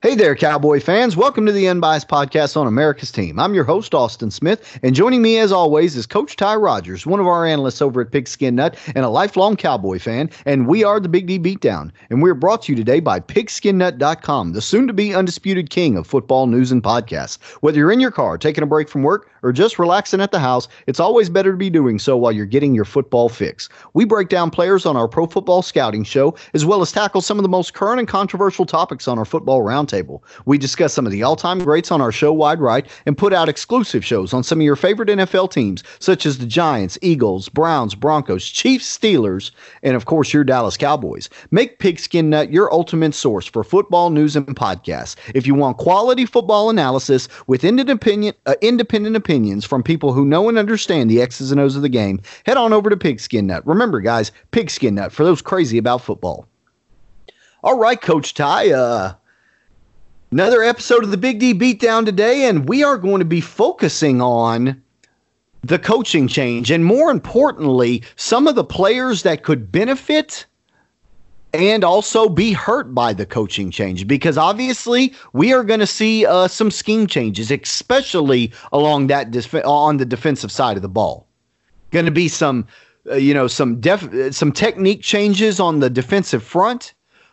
Hey there, Cowboy fans. Welcome to the Unbiased Podcast on America's Team. I'm your host, Austin Smith, and joining me as always is Coach Ty Rogers, one of our analysts over at Pigskin Nut and a lifelong Cowboy fan. And we are the Big D Beatdown. And we're brought to you today by pigskinnut.com, the soon to be undisputed king of football news and podcasts. Whether you're in your car, taking a break from work, or just relaxing at the house, it's always better to be doing so while you're getting your football fix. We break down players on our pro football scouting show, as well as tackle some of the most current and controversial topics on our football roundtable. We discuss some of the all time greats on our show Wide Right and put out exclusive shows on some of your favorite NFL teams, such as the Giants, Eagles, Browns, Broncos, Chiefs, Steelers, and of course your Dallas Cowboys. Make Pigskin Nut your ultimate source for football news and podcasts. If you want quality football analysis with independent, uh, independent opinions from people who know and understand the X's and O's of the game, head on over to Pigskin Nut. Remember, guys, Pigskin Nut for those crazy about football. All right, Coach Ty. Uh, Another episode of the Big D Beatdown today, and we are going to be focusing on the coaching change and more importantly, some of the players that could benefit and also be hurt by the coaching change because obviously we are going to see uh, some scheme changes, especially along that def- on the defensive side of the ball. Going to be some, uh, you know, some def- some technique changes on the defensive front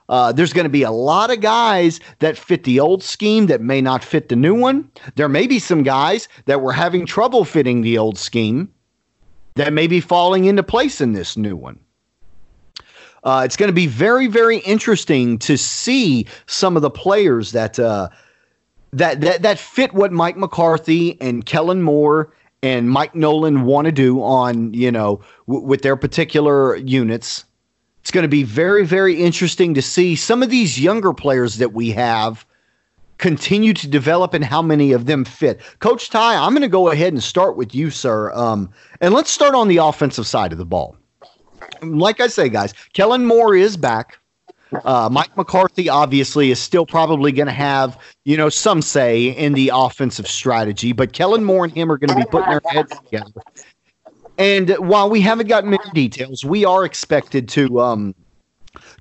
uh, there's going to be a lot of guys that fit the old scheme that may not fit the new one. There may be some guys that were having trouble fitting the old scheme that may be falling into place in this new one. Uh, it's going to be very, very interesting to see some of the players that uh, that that that fit what Mike McCarthy and Kellen Moore and Mike Nolan want to do on you know w- with their particular units it's going to be very, very interesting to see some of these younger players that we have continue to develop and how many of them fit. Coach Ty, I'm going to go ahead and start with you, sir. Um, and let's start on the offensive side of the ball. Like I say, guys, Kellen Moore is back. Uh, Mike McCarthy obviously is still probably going to have, you know, some say in the offensive strategy, but Kellen Moore and him are going to be putting their heads together and while we haven't gotten many details, we are expected to um,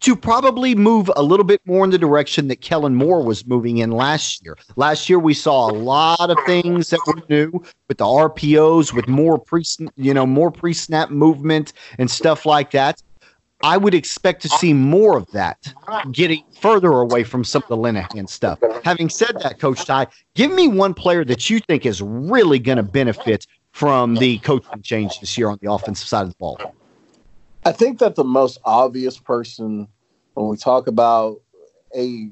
to probably move a little bit more in the direction that Kellen Moore was moving in last year. Last year, we saw a lot of things that were new with the RPOs, with more pre, you know, more pre-snap movement and stuff like that. I would expect to see more of that, getting further away from some of the Linehan stuff. Having said that, Coach Ty, give me one player that you think is really going to benefit from the coaching change this year on the offensive side of the ball? I think that the most obvious person when we talk about a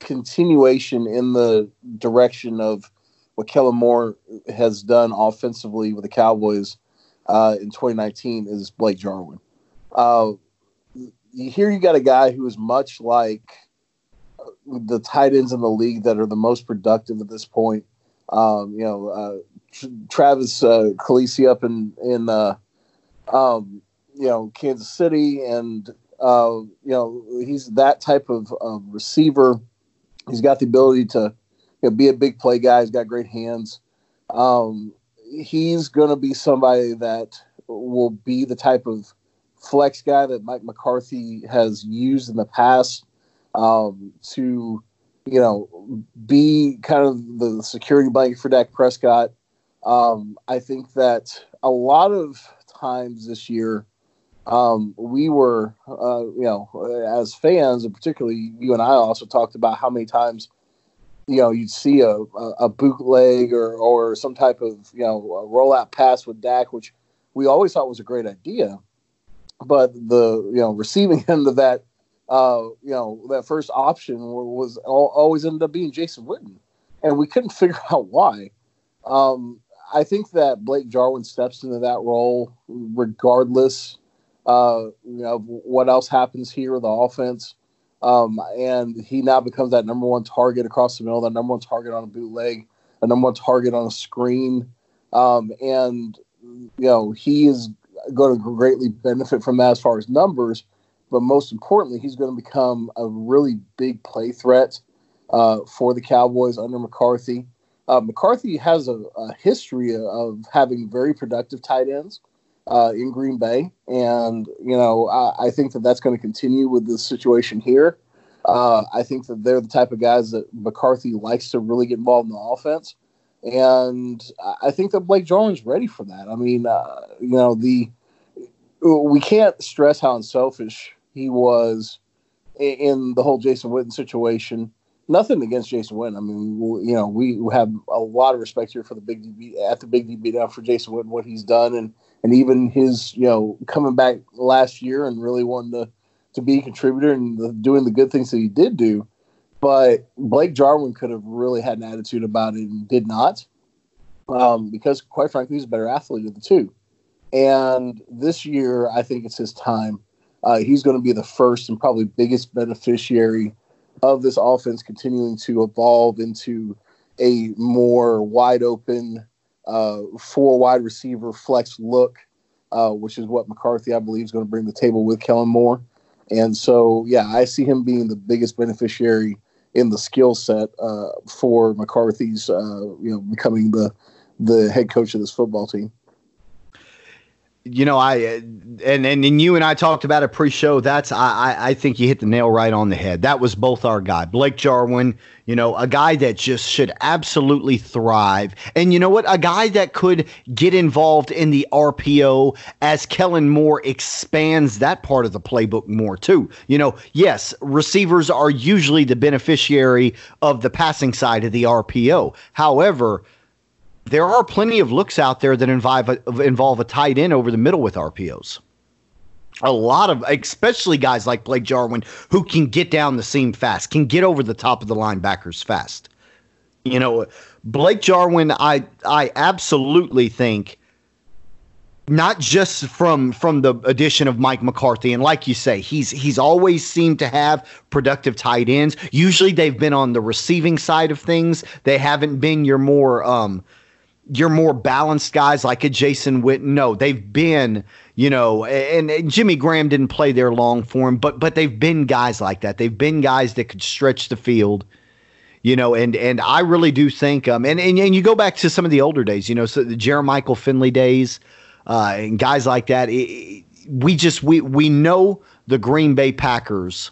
continuation in the direction of what Kellen Moore has done offensively with the Cowboys uh, in 2019 is Blake Jarwin. Uh, here you got a guy who is much like the tight ends in the league that are the most productive at this point. Um, you know, uh, Travis uh, Kelce up in in uh, um, you know Kansas City, and uh, you know he's that type of, of receiver. He's got the ability to you know, be a big play guy. He's got great hands. Um, he's going to be somebody that will be the type of flex guy that Mike McCarthy has used in the past um, to, you know, be kind of the security blanket for Dak Prescott um, I think that a lot of times this year, um, we were, uh, you know, as fans, and particularly you and I also talked about how many times, you know, you'd see a, a, bootleg or, or some type of, you know, rollout pass with Dak, which we always thought was a great idea. But the, you know, receiving end of that, uh, you know, that first option was always ended up being Jason Witten. And we couldn't figure out why. Um, I think that Blake Jarwin steps into that role regardless uh, you know, what else happens here with the offense. Um, and he now becomes that number one target across the middle, that number one target on a bootleg, a number one target on a screen. Um, and, you know, he is going to greatly benefit from that as far as numbers. But most importantly, he's going to become a really big play threat uh, for the Cowboys under McCarthy. Uh, McCarthy has a, a, history of having very productive tight ends uh, in Green Bay, and you know I, I think that that's going to continue with the situation here. Uh, I think that they're the type of guys that McCarthy likes to really get involved in the offense, and I think that Blake Jarwin's ready for that. I mean, uh, you know, the we can't stress how unselfish he was in the whole Jason Witten situation. Nothing against Jason Witten. I mean, you know, we have a lot of respect here for the big DB at the big DB now for Jason Witten, what he's done, and and even his, you know, coming back last year and really wanting to to be a contributor and the, doing the good things that he did do. But Blake Jarwin could have really had an attitude about it and did not, um, because quite frankly, he's a better athlete of the two. And this year, I think it's his time. Uh, he's going to be the first and probably biggest beneficiary of this offense continuing to evolve into a more wide open uh, four wide receiver flex look, uh, which is what McCarthy, I believe, is going to bring the table with Kellen Moore. And so, yeah, I see him being the biggest beneficiary in the skill set uh, for McCarthy's, uh, you know, becoming the the head coach of this football team you know, I uh, and, and and you and I talked about it pre-show. That's I I think you hit the nail right on the head. That was both our guy, Blake Jarwin. You know, a guy that just should absolutely thrive, and you know what, a guy that could get involved in the RPO as Kellen Moore expands that part of the playbook more too. You know, yes, receivers are usually the beneficiary of the passing side of the RPO. However there are plenty of looks out there that involve a, involve a tight end over the middle with RPOs. A lot of, especially guys like Blake Jarwin, who can get down the seam fast, can get over the top of the linebackers fast. You know, Blake Jarwin, I I absolutely think not just from from the addition of Mike McCarthy and like you say he's he's always seemed to have productive tight ends usually they've been on the receiving side of things they haven't been your more um your more balanced guys like a Jason Witten. No, they've been, you know, and, and, Jimmy Graham didn't play there long for him, but but they've been guys like that. They've been guys that could stretch the field, you know, and and I really do think um and and, and you go back to some of the older days, you know, so the Jermichael Finley days, uh, and guys like that. It, we just we we know the Green Bay Packers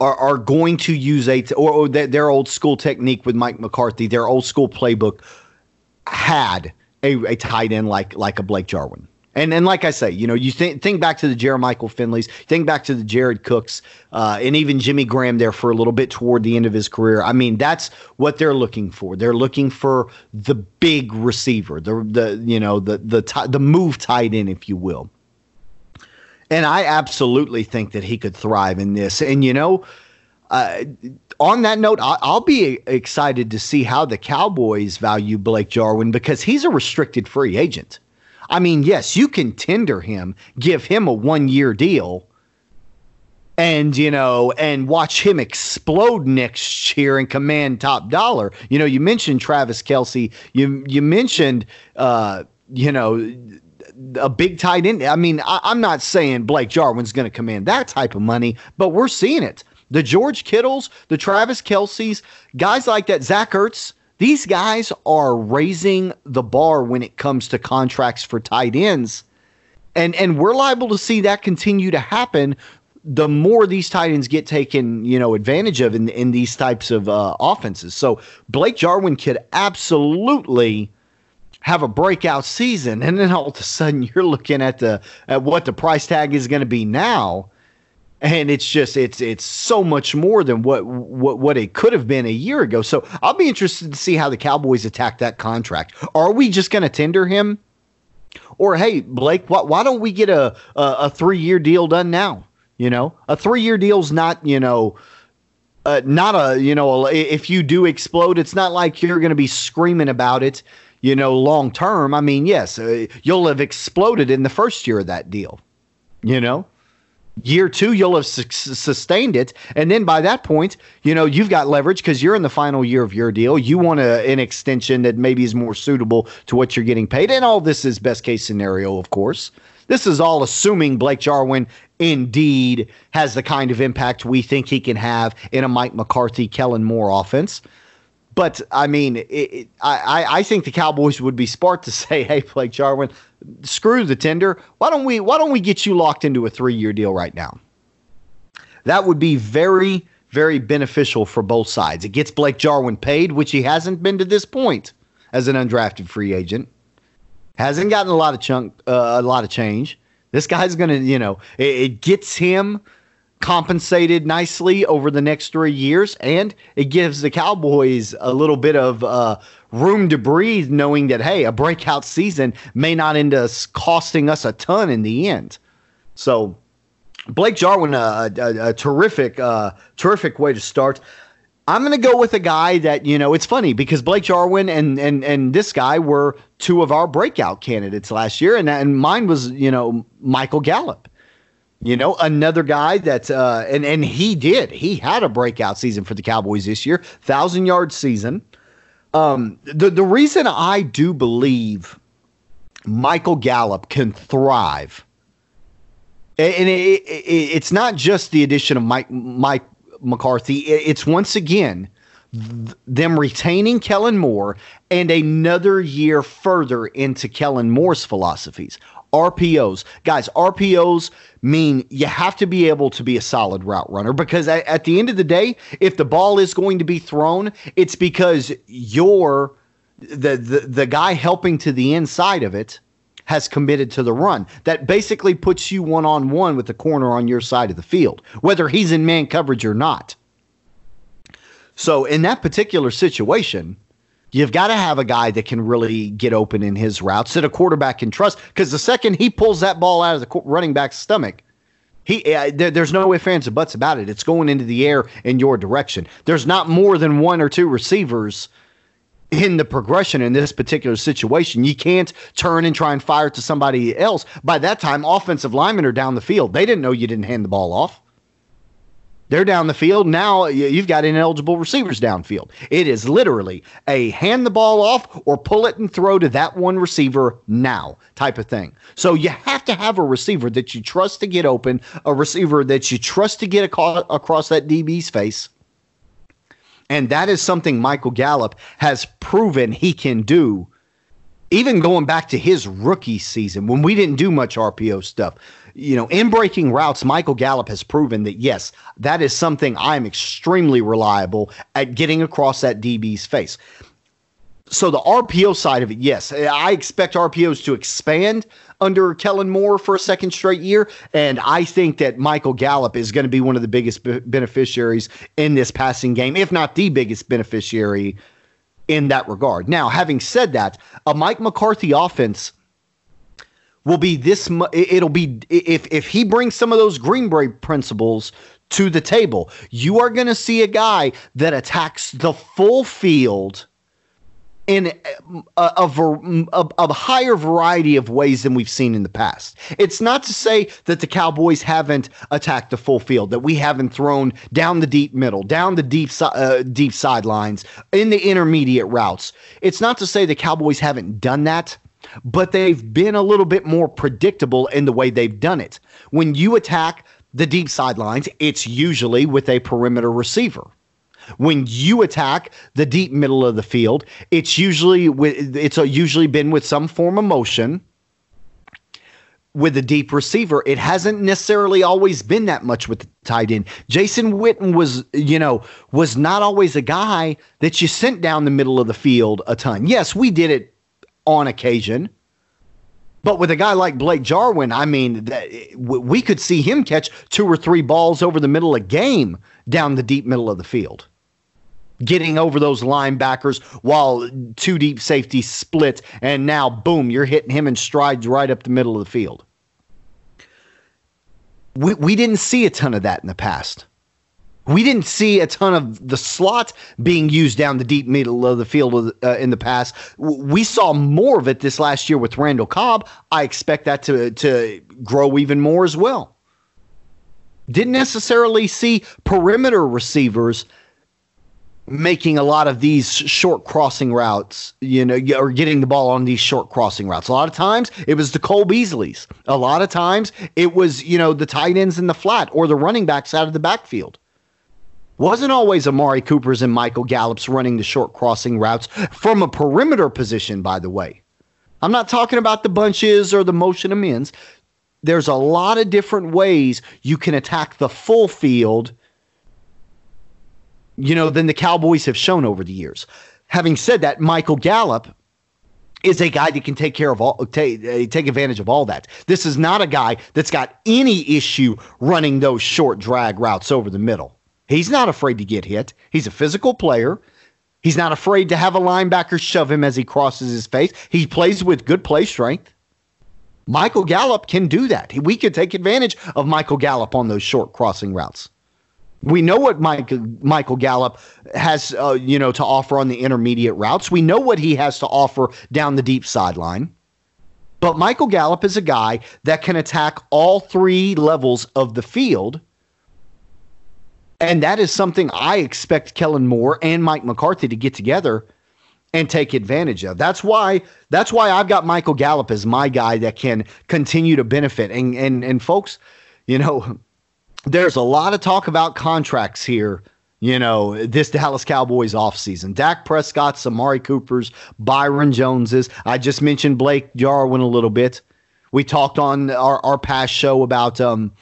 are, are going to use a or, or their old school technique with Mike McCarthy, their old school playbook had a, a tight end like like a Blake Jarwin. And and like I say, you know, you think think back to the Jermichael Finleys, think back to the Jared Cooks, uh, and even Jimmy Graham there for a little bit toward the end of his career. I mean, that's what they're looking for. They're looking for the big receiver, the the you know the the t- the move tight end, if you will. And I absolutely think that he could thrive in this. And you know, uh, on that note, I, will be excited to see how the Cowboys value Blake Jarwin because he's a restricted free agent. I mean, yes, you can tender him, give him a one year deal, and you know, and watch him explode next year and command top dollar. You know, you mentioned Travis Kelce, you you mentioned, uh, you know, a big tight end. I mean, I, am not saying Blake Jarwin's going to command that type of money, but we're seeing it. The George Kittles, the Travis Kelces, guys like that, Zach Ertz, these guys are raising the bar when it comes to contracts for tight ends. And and we're liable to see that continue to happen the more these tight ends get taken, you know, advantage of in in these types of uh, offenses. So Blake Jarwin could absolutely have a breakout season, and then all of a sudden you're looking at the at what the price tag is going to be now, and it's just it's it's so much more than what what what it could have been a year ago. So I'll be interested to see how the Cowboys attack that contract. Are we just going to tender him, or hey Blake, why, why don't we get a a, a three year deal done now? You know, a three year deal's not you know. Uh, not a you know if you do explode it's not like you're going to be screaming about it you know long term i mean yes uh, you'll have exploded in the first year of that deal you know year two you'll have su- sustained it. And then by that point you know you've got leverage because you're in the final year of your deal. You want a, an extension that maybe is more suitable to what you're getting paid. And all this is best case scenario of course. This is all assuming blake jarwin indeed has the kind of impact we think he can have in a mike mccarthy kellen moore offense. But I mean, it, it, I I think the Cowboys would be smart to say, "Hey, Blake Jarwin, screw the tender. Why don't we Why don't we get you locked into a three year deal right now?" That would be very, very beneficial for both sides. It gets Blake Jarwin paid, which he hasn't been to this point as an undrafted free agent. Hasn't gotten a lot of chunk, uh, a lot of change. This guy's gonna, you know, it, it gets him compensated nicely over the next three years, and it gives the Cowboys a little bit of uh, room to breathe, knowing that hey, a breakout season may not end up costing us a ton in the end. So, Blake Jarwin, a, a, a terrific, uh, terrific way to start. I'm going to go with a guy that you know. It's funny because Blake Jarwin and and and this guy were two of our breakout candidates last year, and and mine was you know Michael Gallup. You know, another guy that uh, and and he did. He had a breakout season for the Cowboys this year, thousand yard season. Um, the the reason I do believe Michael Gallup can thrive, and it, it, it's not just the addition of Mike Mike McCarthy. It's once again them retaining Kellen Moore and another year further into Kellen Moore's philosophies. RPOs. Guys, RPOs mean you have to be able to be a solid route runner because at, the end of the day, if the ball is going to be thrown, it's because you're the, the the guy helping to the inside of it has committed to the run. That basically puts you one on one with the corner on your side of the field, whether he's in man coverage or not. So in that particular situation, You've got to have a guy that can really get open in his routes that a quarterback can trust. Because the second he pulls that ball out of the running back's stomach, he uh, there, there's no ifs ands or buts about it. It's going into the air in your direction. There's not more than one or two receivers in the progression in this particular situation. You can't turn and try and fire to somebody else. By that time, offensive linemen are down the field. They didn't know you didn't hand the ball off. They're down the field. Now you've got ineligible receivers downfield. It is literally a hand the ball off or pull it and throw to that one receiver now type of thing. So you have to have a receiver that you trust to get open, a receiver that you trust to get across that DB's face. And that is something Michael Gallup has proven he can do even going back to his rookie season when we didn't do much RPO stuff you know, in breaking routes, Michael Gallup has proven that yes, that is something I'm extremely reliable at getting across that DB's face. So the RPO side of it, yes, I expect RPOs to expand under Kellen Moore for a second straight year, and I think that Michael Gallup is going to be one of the biggest beneficiaries in this passing game, if not the biggest beneficiary in that regard. Now, having said that, a Mike McCarthy offense will be this it'll be if if he brings some of those Green Bay principles to the table you are going to see a guy that attacks the full field in a, a, a, a, higher variety of ways than we've seen in the past. It's not to say that the Cowboys haven't attacked the full field, that we haven't thrown down the deep middle, down the deep uh, deep sidelines, in the intermediate routes. It's not to say the Cowboys haven't done that but they've been a little bit more predictable in the way they've done it. When you attack the deep sidelines, it's usually with a perimeter receiver. When you attack the deep middle of the field, it's usually with it's usually been with some form of motion with a deep receiver. It hasn't necessarily always been that much with the tight end. Jason Witten was, you know, was not always a guy that you sent down the middle of the field a ton. Yes, we did it on occasion. But with a guy like Blake Jarwin, I mean, we could see him catch two or three balls over the middle of game down the deep middle of the field, getting over those linebackers while two deep safeties split, and now boom, you're hitting him in strides right up the middle of the field. We we didn't see a ton of that in the past. We didn't see a ton of the slot being used down the deep middle of the field uh, in the past. We saw more of it this last year with Randall Cobb. I expect that to to grow even more as well. Didn't necessarily see perimeter receivers making a lot of these short crossing routes, you know, or getting the ball on these short crossing routes. A lot of times it was the Cole Beasleys. A lot of times it was, you know, the tight ends in the flat or the running backs out of the backfield wasn't always Amari Cooper's and Michael Gallup's running the short crossing routes from a perimeter position, by the way. I'm not talking about the bunches or the motion of men's. there's a lot of different ways you can attack the full field, you know, than the Cowboys have shown over the years. Having said that, Michael Gallup is a guy that can take care of all take, uh, take advantage of all that. This is not a guy that's got any issue running those short drag routes over the middle. He's not afraid to get hit. He's a physical player. He's not afraid to have a linebacker shove him as he crosses his face. He plays with good play strength. Michael Gallup can do that. We could take advantage of Michael Gallup on those short crossing routes. We know what Mike, Michael Gallup has, uh, you know, to offer on the intermediate routes. We know what he has to offer down the deep sideline. But Michael Gallup is a guy that can attack all three levels of the field. And that is something I expect Kellen Moore and Mike McCarthy to get together and take advantage of. That's why that's why I've got Michael Gallup as my guy that can continue to benefit. And and and folks, you know, there's a lot of talk about contracts here. You know, this Dallas Cowboys offseason. Dak Prescott's, Amari Cooper's, Byron Joneses. I just mentioned Blake Jarwin a little bit. We talked on our, our past show about um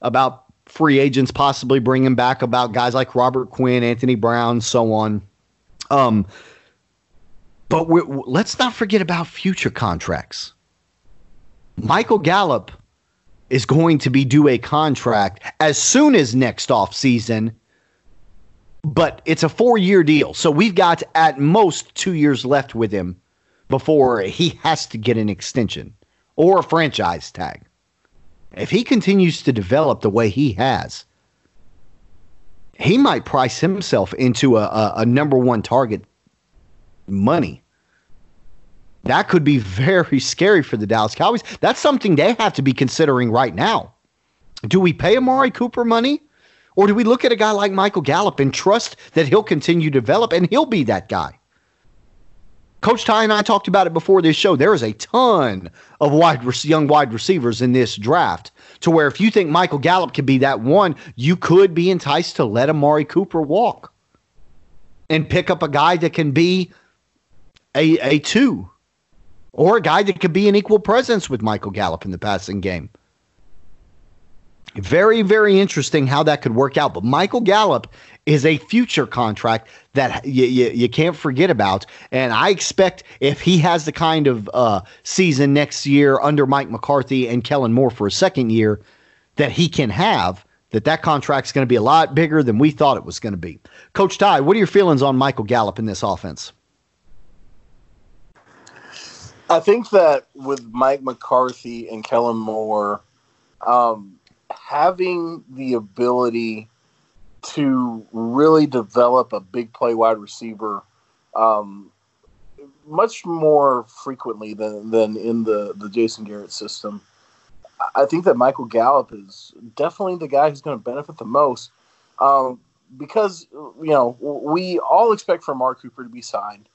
about free agents possibly bringing back about guys like Robert Quinn, Anthony Brown, so on. Um, but let's not forget about future contracts. Michael Gallup is going to be due a contract as soon as next off season, but it's a four year deal. So we've got at most two years left with him before he has to get an extension or a franchise tag. If he continues to develop the way he has, he might price himself into a, a, a number one target money. That could be very scary for the Dallas Cowboys. That's something they have to be considering right now. Do we pay Amari Cooper money? Or do we look at a guy like Michael Gallup and trust that he'll continue to develop and he'll be that guy? Coach Ty and I talked about it before this show. There is a ton of wide young wide receivers in this draft to where if you think Michael Gallup could be that one, you could be enticed to let Amari Cooper walk and pick up a guy that can be a, a two or a guy that could be an equal presence with Michael Gallup in the passing game. Very, very interesting how that could work out. But Michael Gallup is a future contract that you, you, you, can't forget about. And I expect if he has the kind of uh, season next year under Mike McCarthy and Kellen Moore for a second year that he can have, that that contract's going to be a lot bigger than we thought it was going to be. Coach Ty, what are your feelings on Michael Gallup in this offense? I think that with Mike McCarthy and Kellen Moore, um, having the ability to really develop a big play wide receiver um, much more frequently than, than in the, the Jason Garrett system. I think that Michael Gallup is definitely the guy who's going to benefit the most um, because, you know, we all expect for Amari Cooper to be signed.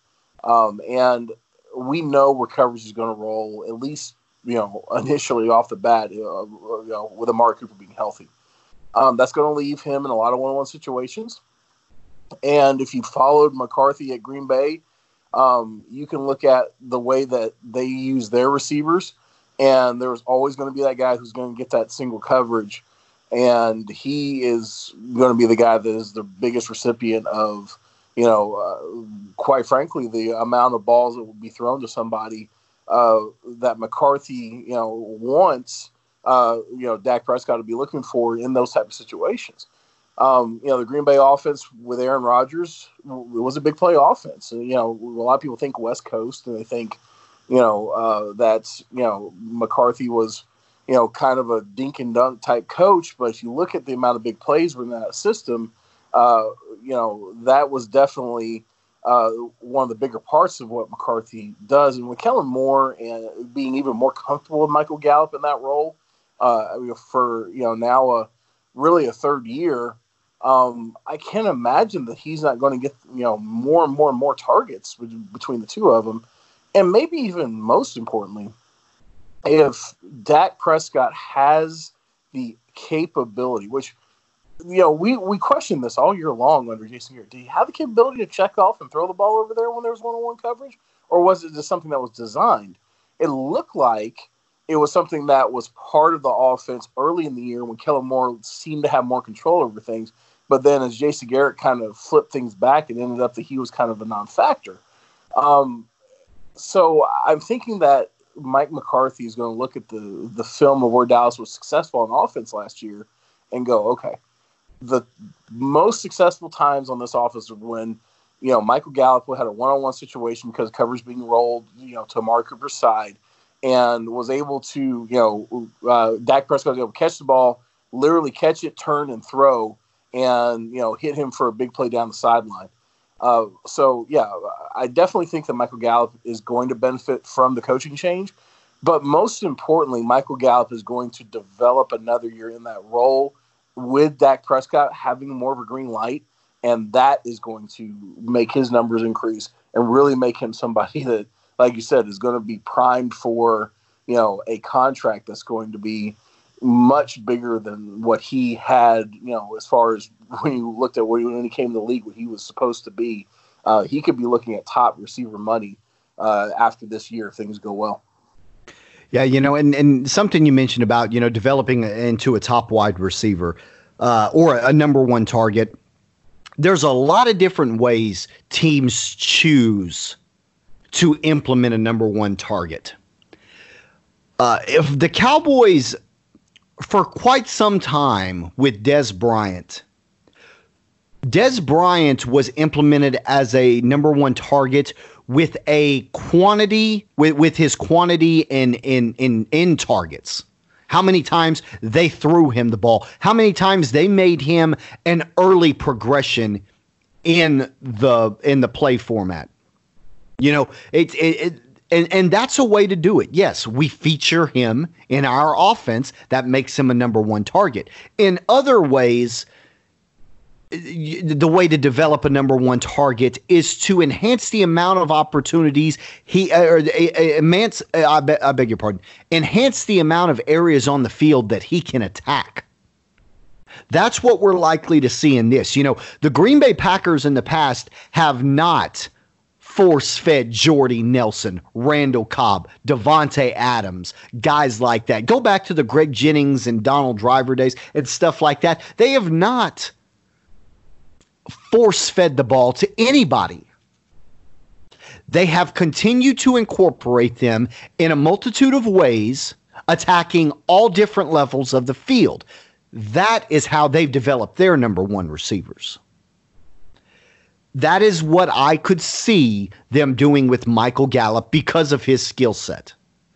Um, and we know where coverage is going to roll, at least, you know, initially off the bat, uh, you know, with Amari Cooper being healthy. Um, that's going to leave him in a lot of one-on-one situations. And if you followed McCarthy at Green Bay, um, you can look at the way that they use their receivers, and there's always going to be that guy who's going to get that single coverage, and he is going to be the guy that is the biggest recipient of, you know, uh, quite frankly, the amount of balls that will be thrown to somebody uh, that McCarthy, you know, wants uh, you know, Dak Prescott to be looking for in those type of situations. Um, you know, the Green Bay offense with Aaron Rodgers was a big play offense. You know, a lot of people think West Coast and they think, you know, uh, that, you know, McCarthy was, you know, kind of a dink and dunk type coach. But if you look at the amount of big plays within that system, uh, you know, that was definitely uh, one of the bigger parts of what McCarthy does. And with Kellen Moore and being even more comfortable with Michael Gallup in that role, uh, for you know now a really a third year. Um, I can't imagine that he's not going to get you know more and more and more targets between the two of them, and maybe even most importantly, if Dak Prescott has the capability, which you know we we questioned this all year long under Jason Garrett. Did he have the capability to check off and throw the ball over there when there was one on one coverage, or was it just something that was designed? It looked like it was something that was part of the offense early in the year when Kellen Moore seemed to have more control over things. But then as Jason Garrett kind of flipped things back, it ended up that he was kind of a non-factor. Um, so I'm thinking that Mike McCarthy is going to look at the the film of where Dallas was successful on offense last year and go, okay, the most successful times on this offense were when you know Michael Gallup had a one-on-one situation because coverage being rolled, you know, to Amari Cooper's side, and was able to, you know, uh, Dak Prescott was able to catch the ball, literally catch it, turn, and throw, and you know, hit him for a big play down the sideline. Uh, so yeah, I definitely think that Michael Gallup is going to benefit from the coaching change, but most importantly, Michael Gallup is going to develop another year in that role with Dak Prescott having more of a green light, and that is going to make his numbers increase and really make him somebody that, like you said, is going to be primed for you know a contract that's going to be much bigger than what he had, you know, as far as when you looked at when he came to the league, what he was supposed to be. Uh, he could be looking at top receiver money uh, after this year if things go well. Yeah, you know, and, and something you mentioned about, you know, developing into a top wide receiver uh, or a number one target. There's a lot of different ways teams choose to implement a number one target. Uh, if the Cowboys for quite some time with Dez Bryant. Dez Bryant was implemented as a number one target with a quantity with, with his quantity in in in in targets. How many times they threw him the ball? How many times they made him an early progression in the in the play format? You know, it, it, it and and that's a way to do it. Yes, we feature him in our offense. That makes him a number one target. In other ways, the way to develop a number one target is to enhance the amount of opportunities he uh, or enhance. Uh, I, be, I beg your pardon. Enhance the amount of areas on the field that he can attack. That's what we're likely to see in this. You know, the Green Bay Packers in the past have not force fed Jordy Nelson, Randall Cobb, Davante Adams, guys like that. Go back to the Greg Jennings and Donald Driver days and stuff like that. They have not force fed the ball to anybody. They have continued to incorporate them in a multitude of ways, attacking all different levels of the field. That is how they've developed their number one receivers. That is what I could see them doing with Michael Gallup because of his skill set.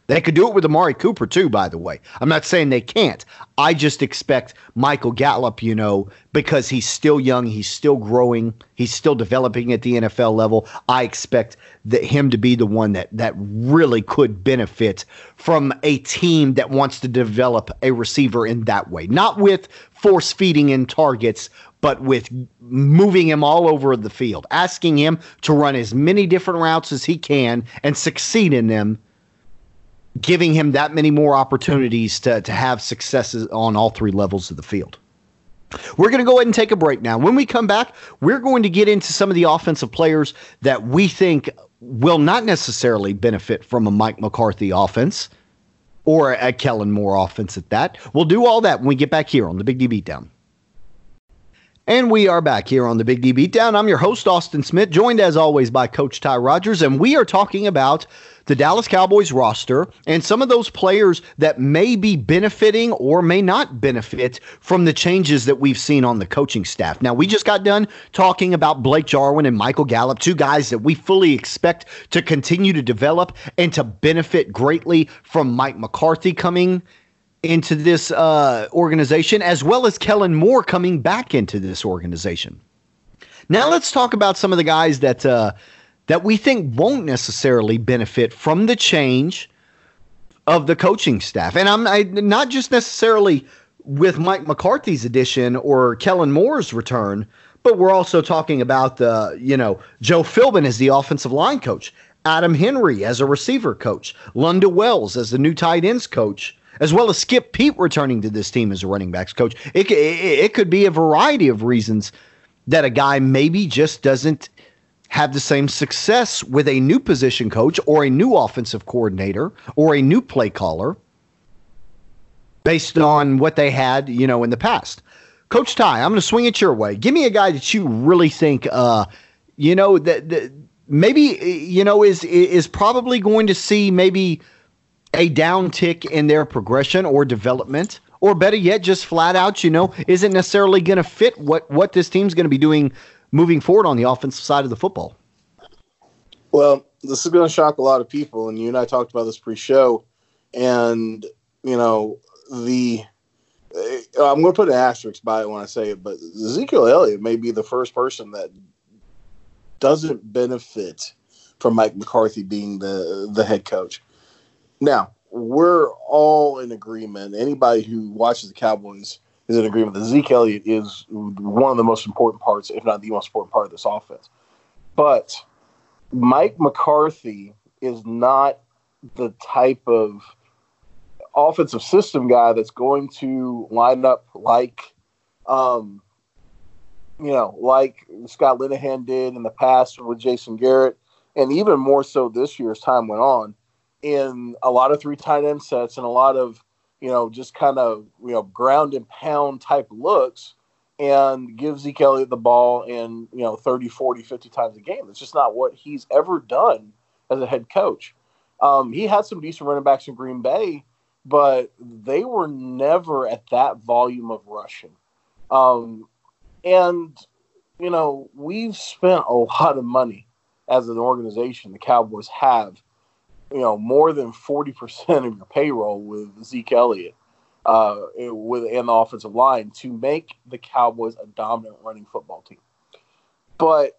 They could do it with Amari Cooper too, by the way. I'm not saying they can't. I just expect Michael Gallup, you know, because he's still young, he's still growing, he's still developing at the NFL level. I expect that him to be the one that that really could benefit from a team that wants to develop a receiver in that way. Not with force feeding in targets, but with moving him all over the field, asking him to run as many different routes as he can and succeed in them, giving him that many more opportunities to, to have successes on all three levels of the field. We're going to go ahead and take a break now. When we come back, we're going to get into some of the offensive players that we think will not necessarily benefit from a Mike McCarthy offense or a Kellen Moore offense at that. We'll do all that when we get back here on the Big D Beatdown. And we are back here on the Big D Beatdown. I'm your host, Austin Smith, joined as always by Coach Ty Rogers, and we are talking about the Dallas Cowboys roster and some of those players that may be benefiting or may not benefit from the changes that we've seen on the coaching staff. Now, we just got done talking about Blake Jarwin and Michael Gallup, two guys that we fully expect to continue to develop and to benefit greatly from Mike McCarthy coming into this uh, organization, as well as Kellen Moore coming back into this organization. Now let's talk about some of the guys that uh, that we think won't necessarily benefit from the change of the coaching staff, and I'm I, not just necessarily with Mike McCarthy's addition or Kellen Moore's return, but we're also talking about the you know Joe Philbin as the offensive line coach, Adam Henry as a receiver coach, Lunda Wells as the new tight ends coach as well as Skip Peete returning to this team as a running backs coach. It, it, it could be a variety of reasons that a guy maybe just doesn't have the same success with a new position coach or a new offensive coordinator or a new play caller based on what they had, you know, in the past. Coach Ty, I'm going to swing it your way. Give me a guy that you really think, uh, you know, that, that maybe you know is is probably going to see maybe a downtick in their progression or development, or better yet, just flat out, you know, isn't necessarily going to fit what what this team's going to be doing moving forward on the offensive side of the football. Well, this is going to shock a lot of people, and you and I talked about this pre-show, and you know the. Uh, I'm going to put an asterisk by it when I say it, but Ezekiel Elliott may be the first person that doesn't benefit from Mike McCarthy being the the head coach. Now, we're all in agreement. Anybody who watches the Cowboys is in agreement that Zeke Elliott is one of the most important parts, if not the most important part of this offense. But Mike McCarthy is not the type of offensive system guy that's going to line up like, um, you know, like Scott Linehan did in the past with Jason Garrett, and even more so this year as time went on, in a lot of three tight end sets and a lot of, you know, just kind of, you know, ground and pound type looks and give Zeke Elliott the ball in, you know, 30, 40, 50 times a game. It's just not what he's ever done as a head coach. Um, he had some decent running backs in Green Bay, but they were never at that volume of rushing. Um, and, you know, we've spent a lot of money as an organization, the Cowboys have, you know, more than 40% of your payroll with Zeke Elliott uh, within the offensive line to make the Cowboys a dominant running football team. But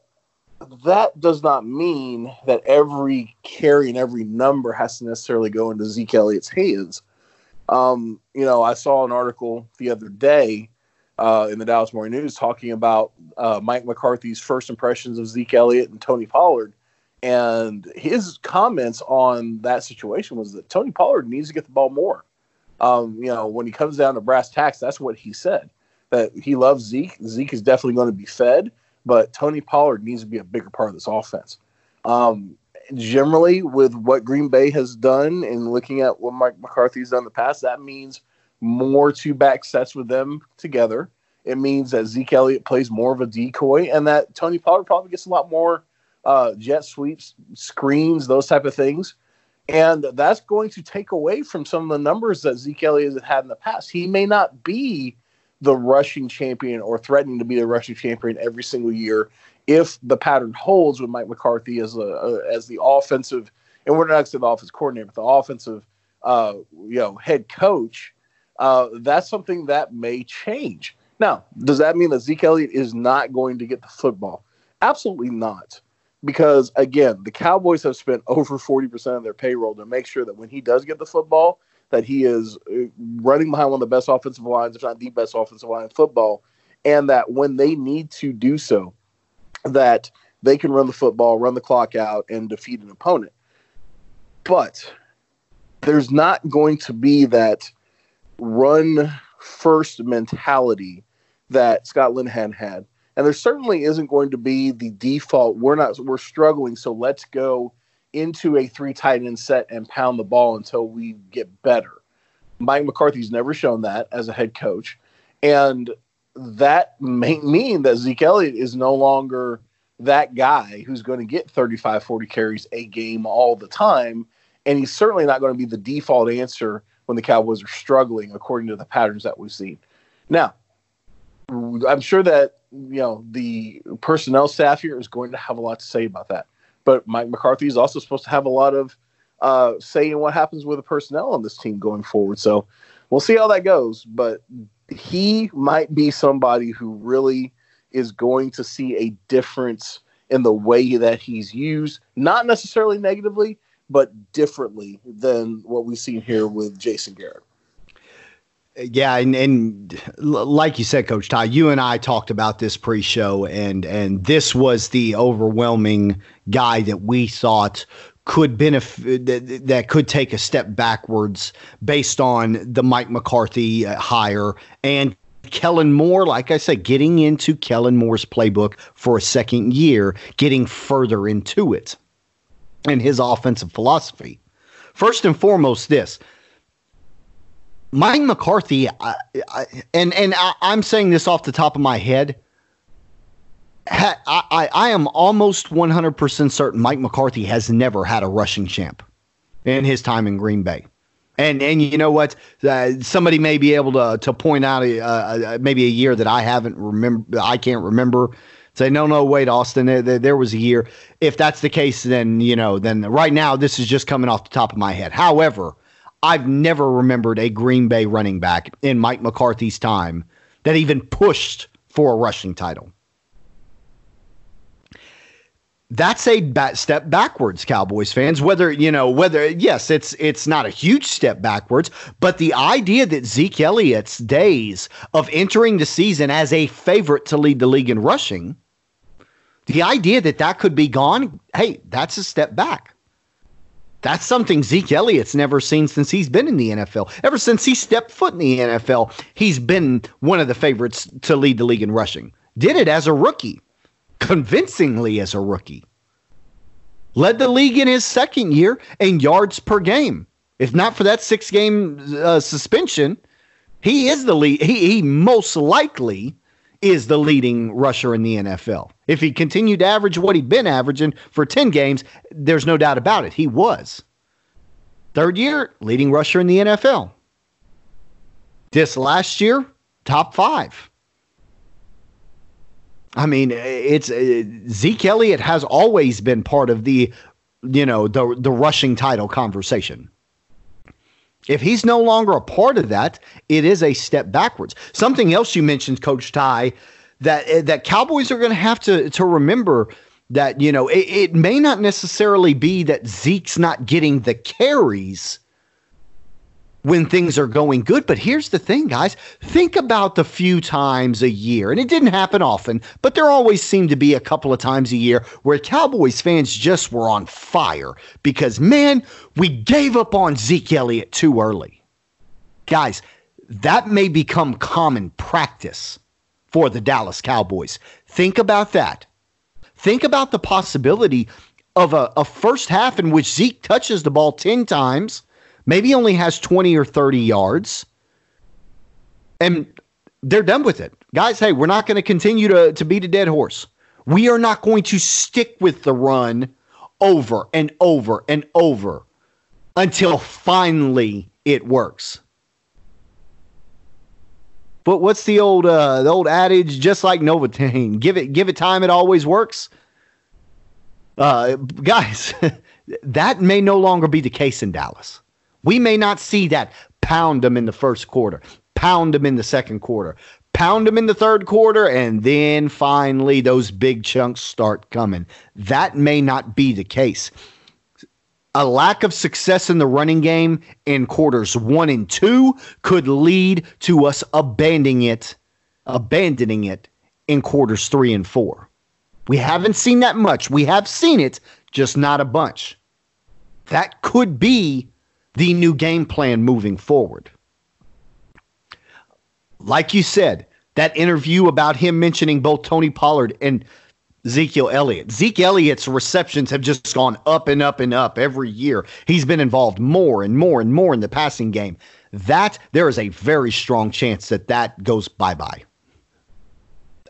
that does not mean that every carry and every number has to necessarily go into Zeke Elliott's hands. Um, you know, I saw an article the other day uh, in the Dallas Morning News talking about uh, Mike McCarthy's first impressions of Zeke Elliott and Tony Pollard. And his comments on that situation was that Tony Pollard needs to get the ball more. Um, you know, when he comes down to brass tacks, that's what he said. That he loves Zeke. Zeke is definitely going to be fed, but Tony Pollard needs to be a bigger part of this offense. Um, generally, with what Green Bay has done and looking at what Mike McCarthy's done in the past, that means more two back sets with them together. It means that Zeke Elliott plays more of a decoy, and that Tony Pollard probably gets a lot more uh, jet sweeps, screens, those type of things. And that's going to take away from some of the numbers that Zeke Elliott has had in the past. He may not be the rushing champion or threatening to be the rushing champion every single year if the pattern holds with Mike McCarthy as a, as the offensive and we're not saying the offensive coordinator, but the offensive uh, you know head coach. Uh, that's something that may change. Now, does that mean that Zeke Elliott is not going to get the football? Absolutely not because again, the Cowboys have spent over 40% of their payroll to make sure that when he does get the football, that he is uh, running behind one of the best offensive lines, if not the best offensive line in football, and that when they need to do so, that they can run the football, run the clock out, and defeat an opponent. But there's not going to be that run first mentality that Scott Linehan had and there certainly isn't going to be the default. We're not we're struggling, so let's go into a three tight end set and pound the ball until we get better. Mike McCarthy's never shown that as a head coach, and that may mean that Zeke Elliott is no longer that guy who's going to get 35, 40 carries a game all the time. And he's certainly not going to be the default answer when the Cowboys are struggling, according to the patterns that we've seen. Now, I'm sure that you know the personnel staff here is going to have a lot to say about that. But Mike McCarthy is also supposed to have a lot of uh, say in what happens with the personnel on this team going forward. So we'll see how that goes. But he might be somebody who really is going to see a difference in the way that he's used, not necessarily negatively, but differently than what we've seen here with Jason Garrett. Yeah, and, and like you said, Coach Ty, you and I talked about this pre-show, and and this was the overwhelming guy that we thought could benefit that, that could take a step backwards based on the Mike McCarthy uh, hire and Kellen Moore, like I said, getting into Kellen Moore's playbook for a second year, getting further into it and his offensive philosophy. First and foremost, this Mike McCarthy, I, I, and and I, am saying this off the top of my head. Ha, I, I am almost 100% certain Mike McCarthy has never had a rushing champ in his time in Green Bay. And and you know what? Uh, somebody may be able to to point out a, uh, maybe a year that I haven't remember. I can't remember. Say no, no, wait, Austin. There, there was a year. If that's the case, then you know, then right now this is just coming off the top of my head. However, I've never remembered a Green Bay running back in Mike McCarthy's time that even pushed for a rushing title. That's a step backwards cowboys fans whether you know whether yes it's it's not a huge step backwards but the idea that zeke elliott's days of entering the season as a favorite to lead the league in rushing the idea that that could be gone hey that's a step back that's something Zeke Elliott's never seen since he's been in the NFL. Ever since he stepped foot in the NFL, he's been one of the favorites to lead the league in rushing. Did it as a rookie convincingly as a rookie. Led the league in his second year in yards per game. If not for that six game uh, suspension, he is the lead. He, he most likely is the leading rusher in the NFL. If he continued to average what he'd been averaging for 10 games, there's no doubt about it. He was. Third year, leading rusher in the NFL. This last year, top five. I mean, it's uh, Zeke Elliott has always been part of the, you know, the the rushing title conversation. If he's no longer a part of that, it is a step backwards. Something else you mentioned, Coach Ty, that uh, that Cowboys are going to have to to remember that you know it, it may not necessarily be that Zeke's not getting the carries when things are going good. But here's the thing, guys. Think about the few times a year, and it didn't happen often, but there always seemed to be a couple of times a year where Cowboys fans just were on fire because, man, we gave up on Zeke Elliott too early. Guys, that may become common practice for the Dallas Cowboys. Think about that. Think about the possibility of a, a first half in which Zeke touches the ball 10 times maybe only has 20 or 30 yards, and they're done with it. Guys, hey, we're not going to continue to, to beat a dead horse. We are not going to stick with the run over and over and over until finally it works. But what's the old uh, the old adage? Just like Novocaine, give it give it time, it always works. Uh, guys, that may no longer be the case in Dallas. We may not see that pound them in the first quarter, pound them in the second quarter, pound them in the third quarter, and then finally those big chunks start coming. That may not be the case. A lack of success in the running game in quarters one and two could lead to us abandoning it, abandoning it in quarters three and four. We haven't seen that much. We have seen it, just not a bunch. That could be the new game plan moving forward. Like you said, that interview about him mentioning both Tony Pollard and Ezekiel Elliott. Zeke Elliott's receptions have just gone up and up and up every year. He's been involved more and more and more in the passing game. That there is a very strong chance that that goes bye bye.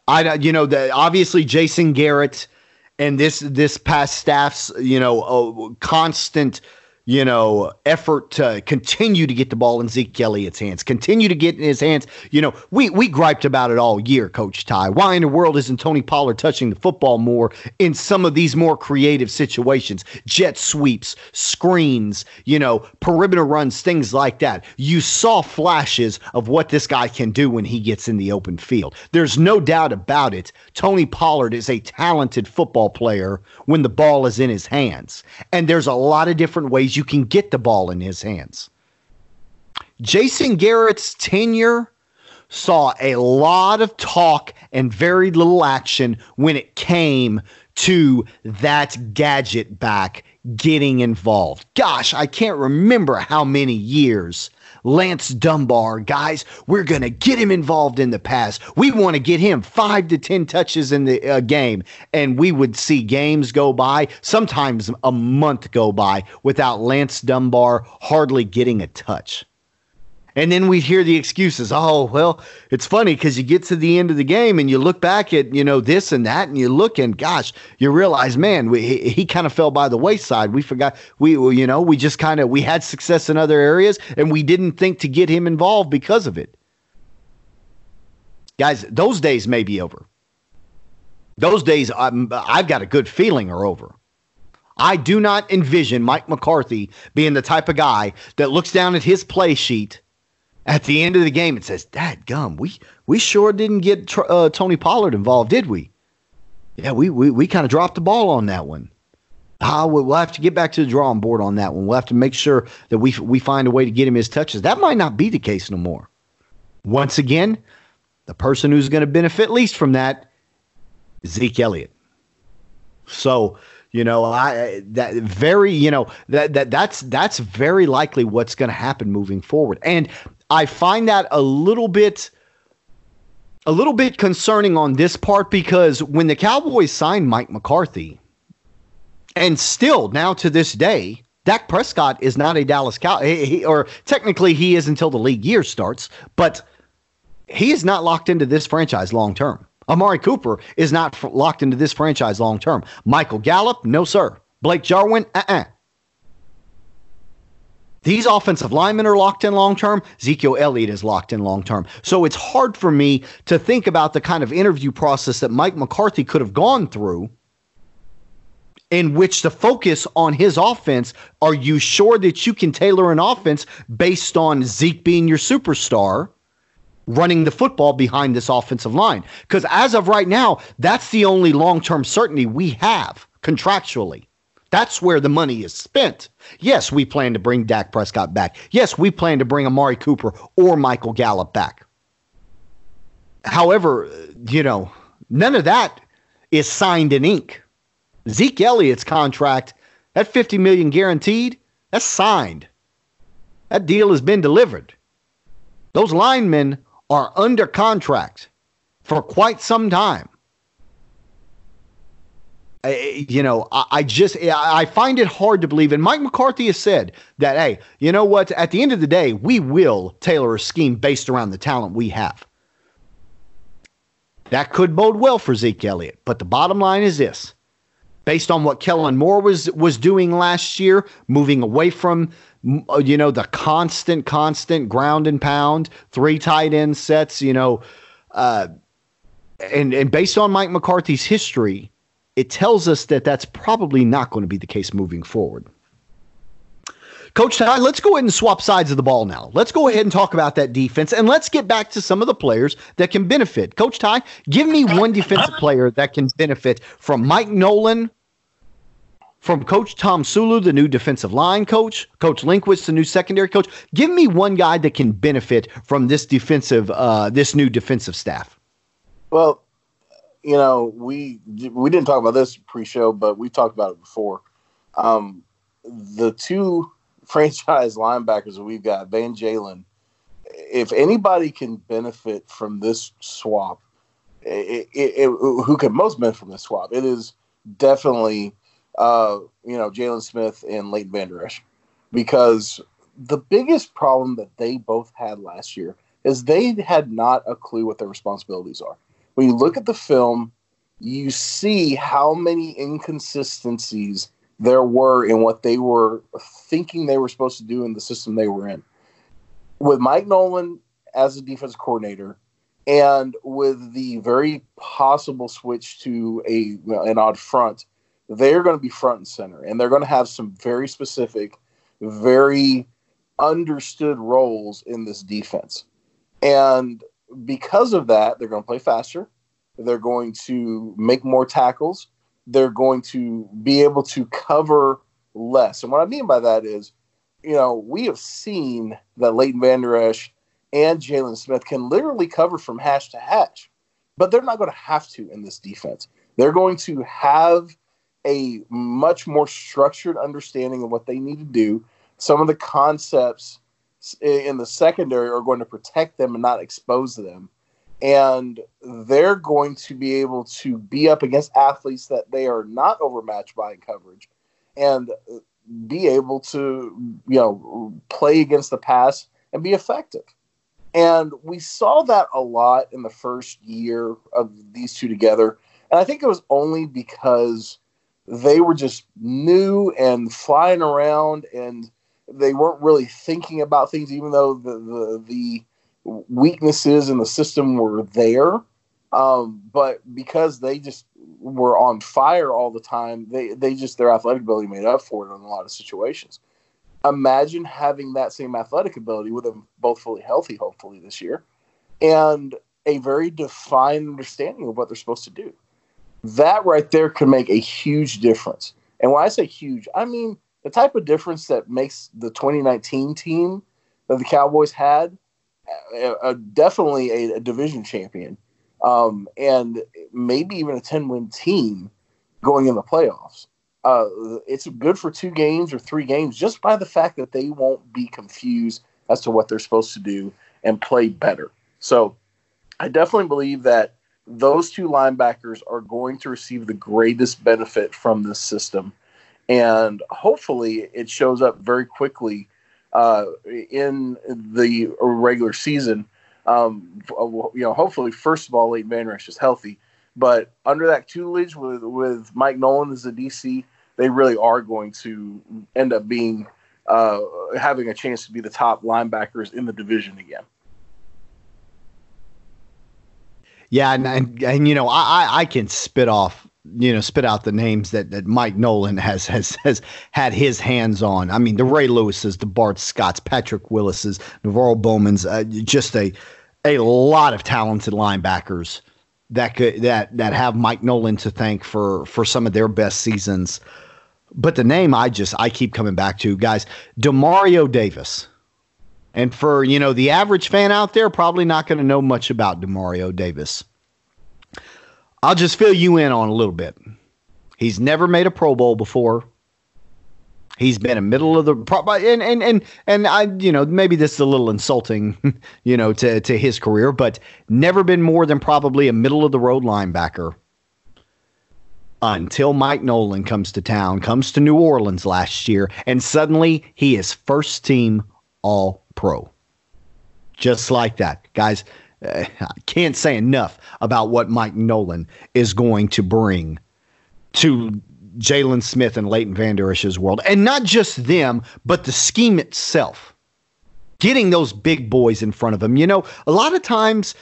I you know the obviously Jason Garrett and this this past staff's you know uh, constant you know, effort to continue to get the ball in Zeke Elliott's hands, continue to get in his hands. You know, we we griped about it all year, Coach Ty. Why in the world isn't Tony Pollard touching the football more in some of these more creative situations? Jet sweeps, screens, you know, perimeter runs, things like that. You saw flashes of what this guy can do when he gets in the open field. There's no doubt about it. Tony Pollard is a talented football player when the ball is in his hands. And there's a lot of different ways you can get the ball in his hands. Jason Garrett's tenure saw a lot of talk and very little action when it came to that gadget back getting involved. Gosh, I can't remember how many years Lance Dunbar, guys, we're going to get him involved in the pass. We want to get him five to 10 touches in the uh, game. And we would see games go by, sometimes a month go by, without Lance Dunbar hardly getting a touch. And then we'd hear the excuses. Oh, well, it's funny because you get to the end of the game and you look back at, you know, this and that, and you look and gosh, you realize, man, we, he, he kind of fell by the wayside. We forgot, we, you know, we just kind of, we had success in other areas and we didn't think to get him involved because of it. Guys, those days may be over. Those days, I'm, I've got a good feeling are over. I do not envision Mike McCarthy being the type of guy that looks down at his play sheet at the end of the game and says, "Dad, gum, we we sure didn't get uh, Tony Pollard involved, did we? Yeah, we we, we kind of dropped the ball on that one. Ah, we'll have to get back to the drawing board on that one. We'll have to make sure that we we find a way to get him his touches. That might not be the case no more. Once again, the person who's going to benefit least from that, Zeke Elliott. So you know, I that very, you know, that that that's that's very likely what's going to happen moving forward. And I find that a little bit a little bit concerning on this part because when the Cowboys signed Mike McCarthy, and still now to this day, Dak Prescott is not a Dallas Cow, he, or technically he is until the league year starts, but he is not locked into this franchise long term. Amari Cooper is not f- locked into this franchise long term. Michael Gallup, no sir. Blake Jarwin, uh uh-uh. uh These offensive linemen are locked in long term. Ezekiel Elliott is locked in long term. So it's hard for me to think about the kind of interview process that Mike McCarthy could have gone through in which the focus on his offense are you sure that you can tailor an offense based on Zeke being your superstar? running the football behind this offensive line. Because as of right now, that's the only long term certainty we have contractually. That's where the money is spent. Yes, we plan to bring Dak Prescott back. Yes, we plan to bring Amari Cooper or Michael Gallup back. However, you know, none of that is signed in ink. Zeke Elliott's contract, that 50 million guaranteed, that's signed. That deal has been delivered. Those linemen are under contract for quite some time. I, you know, I, I, just I find it hard to believe. And Mike McCarthy has said that, hey, you know what? At the end of the day, we will tailor a scheme based around the talent we have. That could bode well for Zeke Elliott. But the bottom line is this: based on what Kellen Moore was was doing last year, moving away from uh, you know, the constant, constant ground and pound, three tight end sets, you know, uh, and and based on Mike McCarthy's history, it tells us that that's probably not going to be the case moving forward. Coach Ty, let's go ahead and swap sides of the ball now. Let's go ahead and talk about that defense and let's get back to some of the players that can benefit. Coach Ty, give me one defensive player that can benefit from Mike Nolan from Coach Tomsula, the new defensive line coach, Coach Lindquist, the new secondary coach. Give me one guy that can benefit from this defensive, uh, this new defensive staff. Well, you know, we we didn't talk about this pre-show, but we talked about it before. Um, the two franchise linebackers we've got, Van Jalen. If anybody can benefit from this swap, it, it, it, who can most benefit from this swap? It is definitely uh, you know, Jaylon Smith and Leighton Vander Esch, because the biggest problem that they both had last year is they had not a clue what their responsibilities are. When you look at the film, you see how many inconsistencies there were in what they were thinking they were supposed to do in the system they were in. With Mike Nolan as a defense coordinator, and with the very possible switch to a an odd front they're going to be front and center and they're going to have some very specific, very understood roles in this defense. And because of that, they're going to play faster. They're going to make more tackles. They're going to be able to cover less. And what I mean by that is, you know, we have seen that Leighton Vander Esch and Jaylon Smith can literally cover from hash to hash, but they're not going to have to in this defense. They're going to have a much more structured understanding of what they need to do. Some of the concepts in the secondary are going to protect them and not expose them. And they're going to be able to be up against athletes that they are not overmatched by in coverage and be able to, you know, play against the pass and be effective. And we saw that a lot in the first year of these two together. And I think it was only because they were just new and flying around and they weren't really thinking about things, even though the, the, the weaknesses in the system were there. Um, but because they just were on fire all the time, they, they just, their athletic ability made up for it in a lot of situations. Imagine having that same athletic ability with them both fully healthy, hopefully, this year, and a very defined understanding of what they're supposed to do that right there could make a huge difference. And when I say huge, I mean the type of difference that makes the 2019 team that the Cowboys had uh, uh, definitely a, a, division champion, um, and maybe even a 10 win team going in the playoffs. Uh, it's good for two games or three games just by the fact that they won't be confused as to what they're supposed to do and play better. So I definitely believe that those two linebackers are going to receive the greatest benefit from this system. And hopefully it shows up very quickly uh, in the regular season. Um, you know, hopefully, first of all, Leighton Vander Esch is healthy. But under that tutelage with, with Mike Nolan as the DC, they really are going to end up being uh, having a chance to be the top linebackers in the division again. Yeah, and, and, and you know, I, I can spit off you know spit out the names that, that Mike Nolan has has has had his hands on. I mean, the Ray Lewis's, the Bart Scotts, Patrick Willis's, NaVorro Bowman's, uh, just a a lot of talented linebackers that could that that have Mike Nolan to thank for for some of their best seasons. But the name I just I keep coming back to, guys, Demario Davis. And for, you know, the average fan out there, probably not going to know much about Demario Davis. I'll just fill you in on a little bit. He's never made a Pro Bowl before. He's been a middle of the and and and and I you know maybe this is a little insulting, you know, to to his career, but never been more than probably a middle of the road linebacker until Mike Nolan comes to town, comes to New Orleans last year, and suddenly he is first team all pro. Just like that. Guys, uh, I can't say enough about what Mike Nolan is going to bring to Jaylon Smith and Leighton Vander Esch's world. And not just them, but the scheme itself. Getting those big boys in front of him. You know, a lot of times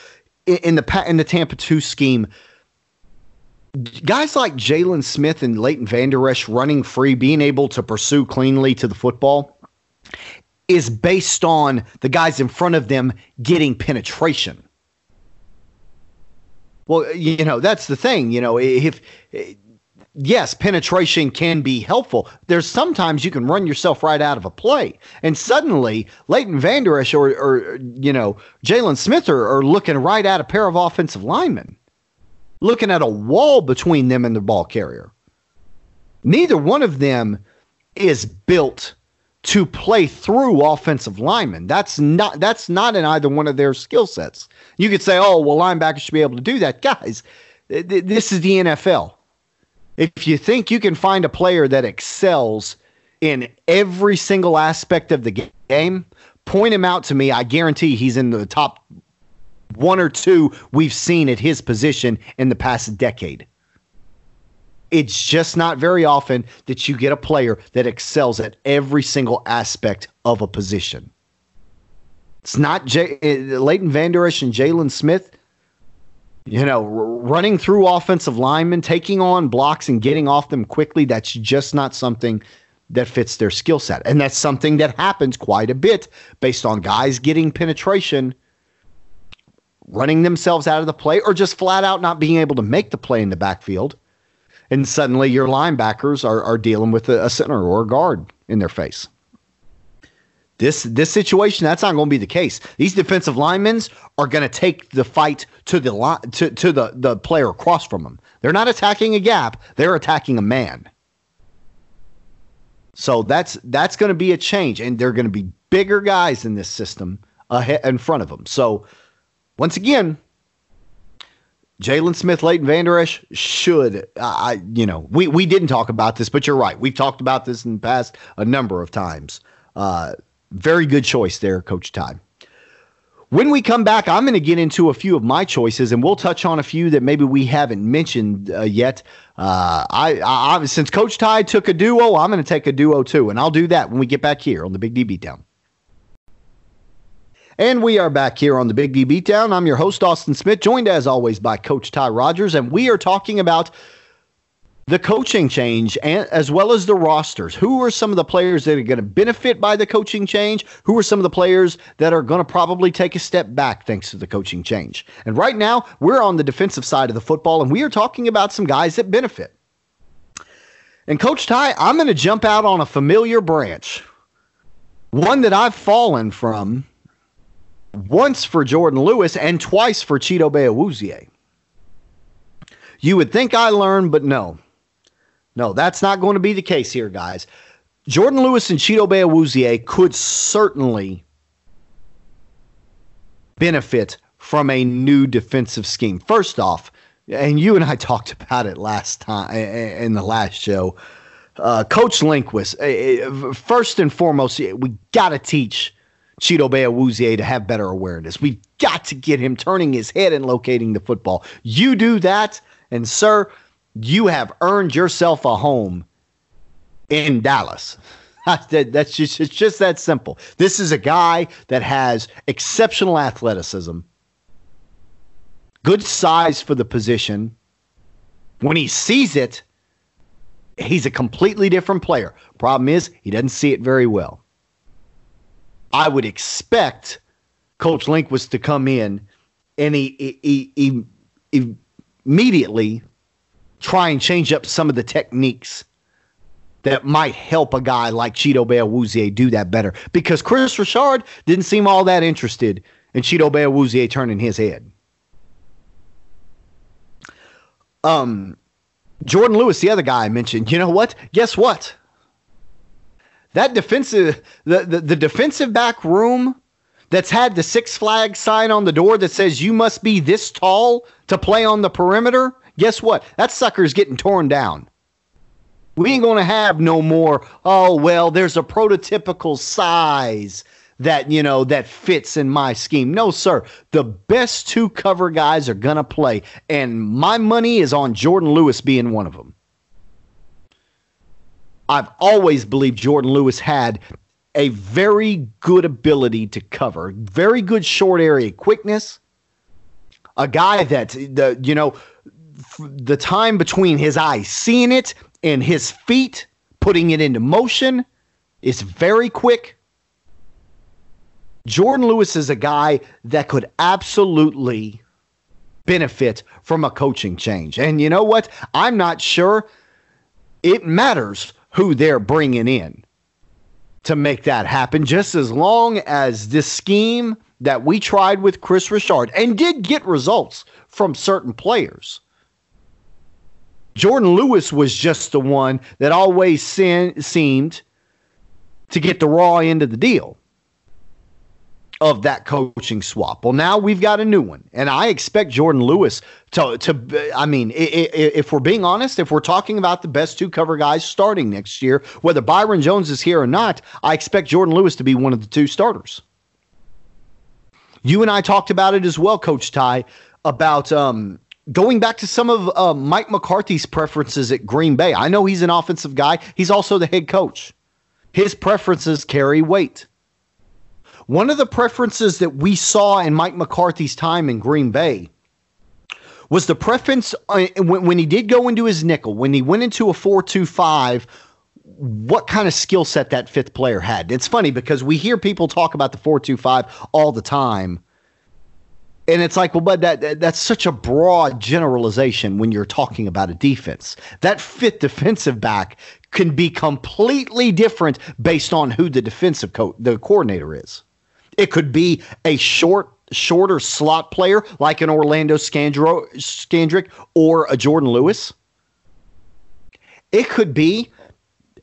in the in the Tampa 2 scheme, guys like Jaylon Smith and Leighton Vander Esch running free, being able to pursue cleanly to the football, is based on the guys in front of them getting penetration. Well, you know, that's the thing, you know, if yes, penetration can be helpful. There's sometimes you can run yourself right out of a play, and suddenly Leighton Vander Esch or, or you know Jaylon Smith are, are looking right at a pair of offensive linemen, looking at a wall between them and the ball carrier. Neither one of them is built to play through offensive linemen. That's not that's not in either one of their skill sets. You could say, "Oh, well, linebackers should be able to do that." Guys, th- th- this is the NFL. If you think you can find a player that excels in every single aspect of the game, point him out to me. I guarantee he's in the top one or two we've seen at his position in the past decade. It's just not very often that you get a player that excels at every single aspect of a position. It's not J- uh, Leighton Vander Esch and Jaylon Smith. You know, r- running through offensive linemen, taking on blocks and getting off them quickly. That's just not something that fits their skill set. And that's something that happens quite a bit based on guys getting penetration, running themselves out of the play, or just flat out not being able to make the play in the backfield and suddenly your linebackers are, are dealing with a, a center or a guard in their face. This this situation that's not going to be the case. These defensive linemen are going to take the fight to the to to the the player across from them. They're not attacking a gap; they're attacking a man. So that's that's going to be a change, and they're going to be bigger guys in this system ahead in front of them. So once again, Jaylon Smith, Leighton Vander Esch should. I, you know, we we didn't talk about this, but you're right. We've talked about this in the past a number of times. Uh, Very good choice there, Coach Ty. When we come back, I'm going to get into a few of my choices, and we'll touch on a few that maybe we haven't mentioned uh, yet. Uh, I, I, since Coach Ty took a duo, I'm going to take a duo too, and I'll do that when we get back here on the Big D Beatdown. And we are back here on the Big D Beatdown. I'm your host, Austin Smith, joined as always by Coach Ty Rogers, and we are talking about the coaching change and as well as the rosters. Who are some of the players that are going to benefit by the coaching change? Who are some of the players that are going to probably take a step back thanks to the coaching change? And right now, we're on the defensive side of the football and we are talking about some guys that benefit. And Coach Ty, I'm going to jump out on a familiar branch. One that I've fallen from once for Jourdan Lewis and twice for Chido Awuzie. You would think I learned, but no. No, that's not going to be the case here, guys. Jourdan Lewis and Chido Awuzie could certainly benefit from a new defensive scheme. First off, and you and I talked about it last time in the last show. Uh, Coach Lindquist, uh, first and foremost, we got to teach Chidobe Awuzie to have better awareness. We've got to get him turning his head and locating the football. You do that, and sir, you have earned yourself a home in Dallas. That's just it's just that simple. This is a guy that has exceptional athleticism, good size for the position. When he sees it, he's a completely different player. Problem is, he doesn't see it very well. I would expect Coach Lindquist to come in and he, he, he, immediately try and change up some of the techniques that might help a guy like Chidobe Awuzie do that better. Because Kris Richard didn't seem all that interested in Chidobe Awuzie turning his head. Um, Jourdan Lewis, the other guy I mentioned, you know what? Guess what? That defensive, the, the, the defensive back room that's had the Six Flags sign on the door that says you must be this tall to play on the perimeter Guess what? That sucker's getting torn down. We ain't going to have no more, oh, well, there's a prototypical size that, you know, that fits in my scheme. No, sir. The best two cover guys are going to play. And my money is on Jourdan Lewis being one of them. I've always believed Jourdan Lewis had a very good ability to cover, very good short area quickness. A guy that the you know the time between his eyes seeing it and his feet putting it into motion is very quick. Jourdan Lewis is a guy that could absolutely benefit from a coaching change. And you know what? I'm not sure it matters who they're bringing in to make that happen, just as long as this scheme that we tried with Kris Richard and did get results from certain players Jourdan Lewis was just the one that always sin- seemed to get the raw end of the deal of that coaching swap. Well, now we've got a new one, and I expect Jourdan Lewis to to. I mean, if we're being honest, if we're talking about the best two cover guys starting next year, whether Byron Jones is here or not, I expect Jourdan Lewis to be one of the two starters. You and I talked about it as well, Coach Ty, about um, going back to some of uh, Mike McCarthy's preferences at Green Bay, I know he's an offensive guy. He's also the head coach. His preferences carry weight. One of the preferences that we saw in Mike McCarthy's time in Green Bay was the preference uh, when, when he did go into his nickel, when he went into a 4 2 5, what kind of skill set that fifth player had. It's funny because we hear people talk about the 4 2 5 all the time and it's like, well, but that, that, that's such a broad generalization when you're talking about a defense. That fifth defensive back can be completely different based on who the defensive co- the coordinator is. It could be a short, shorter slot player like an Orlando Scandro, Scandrick or a Jourdan Lewis. It could be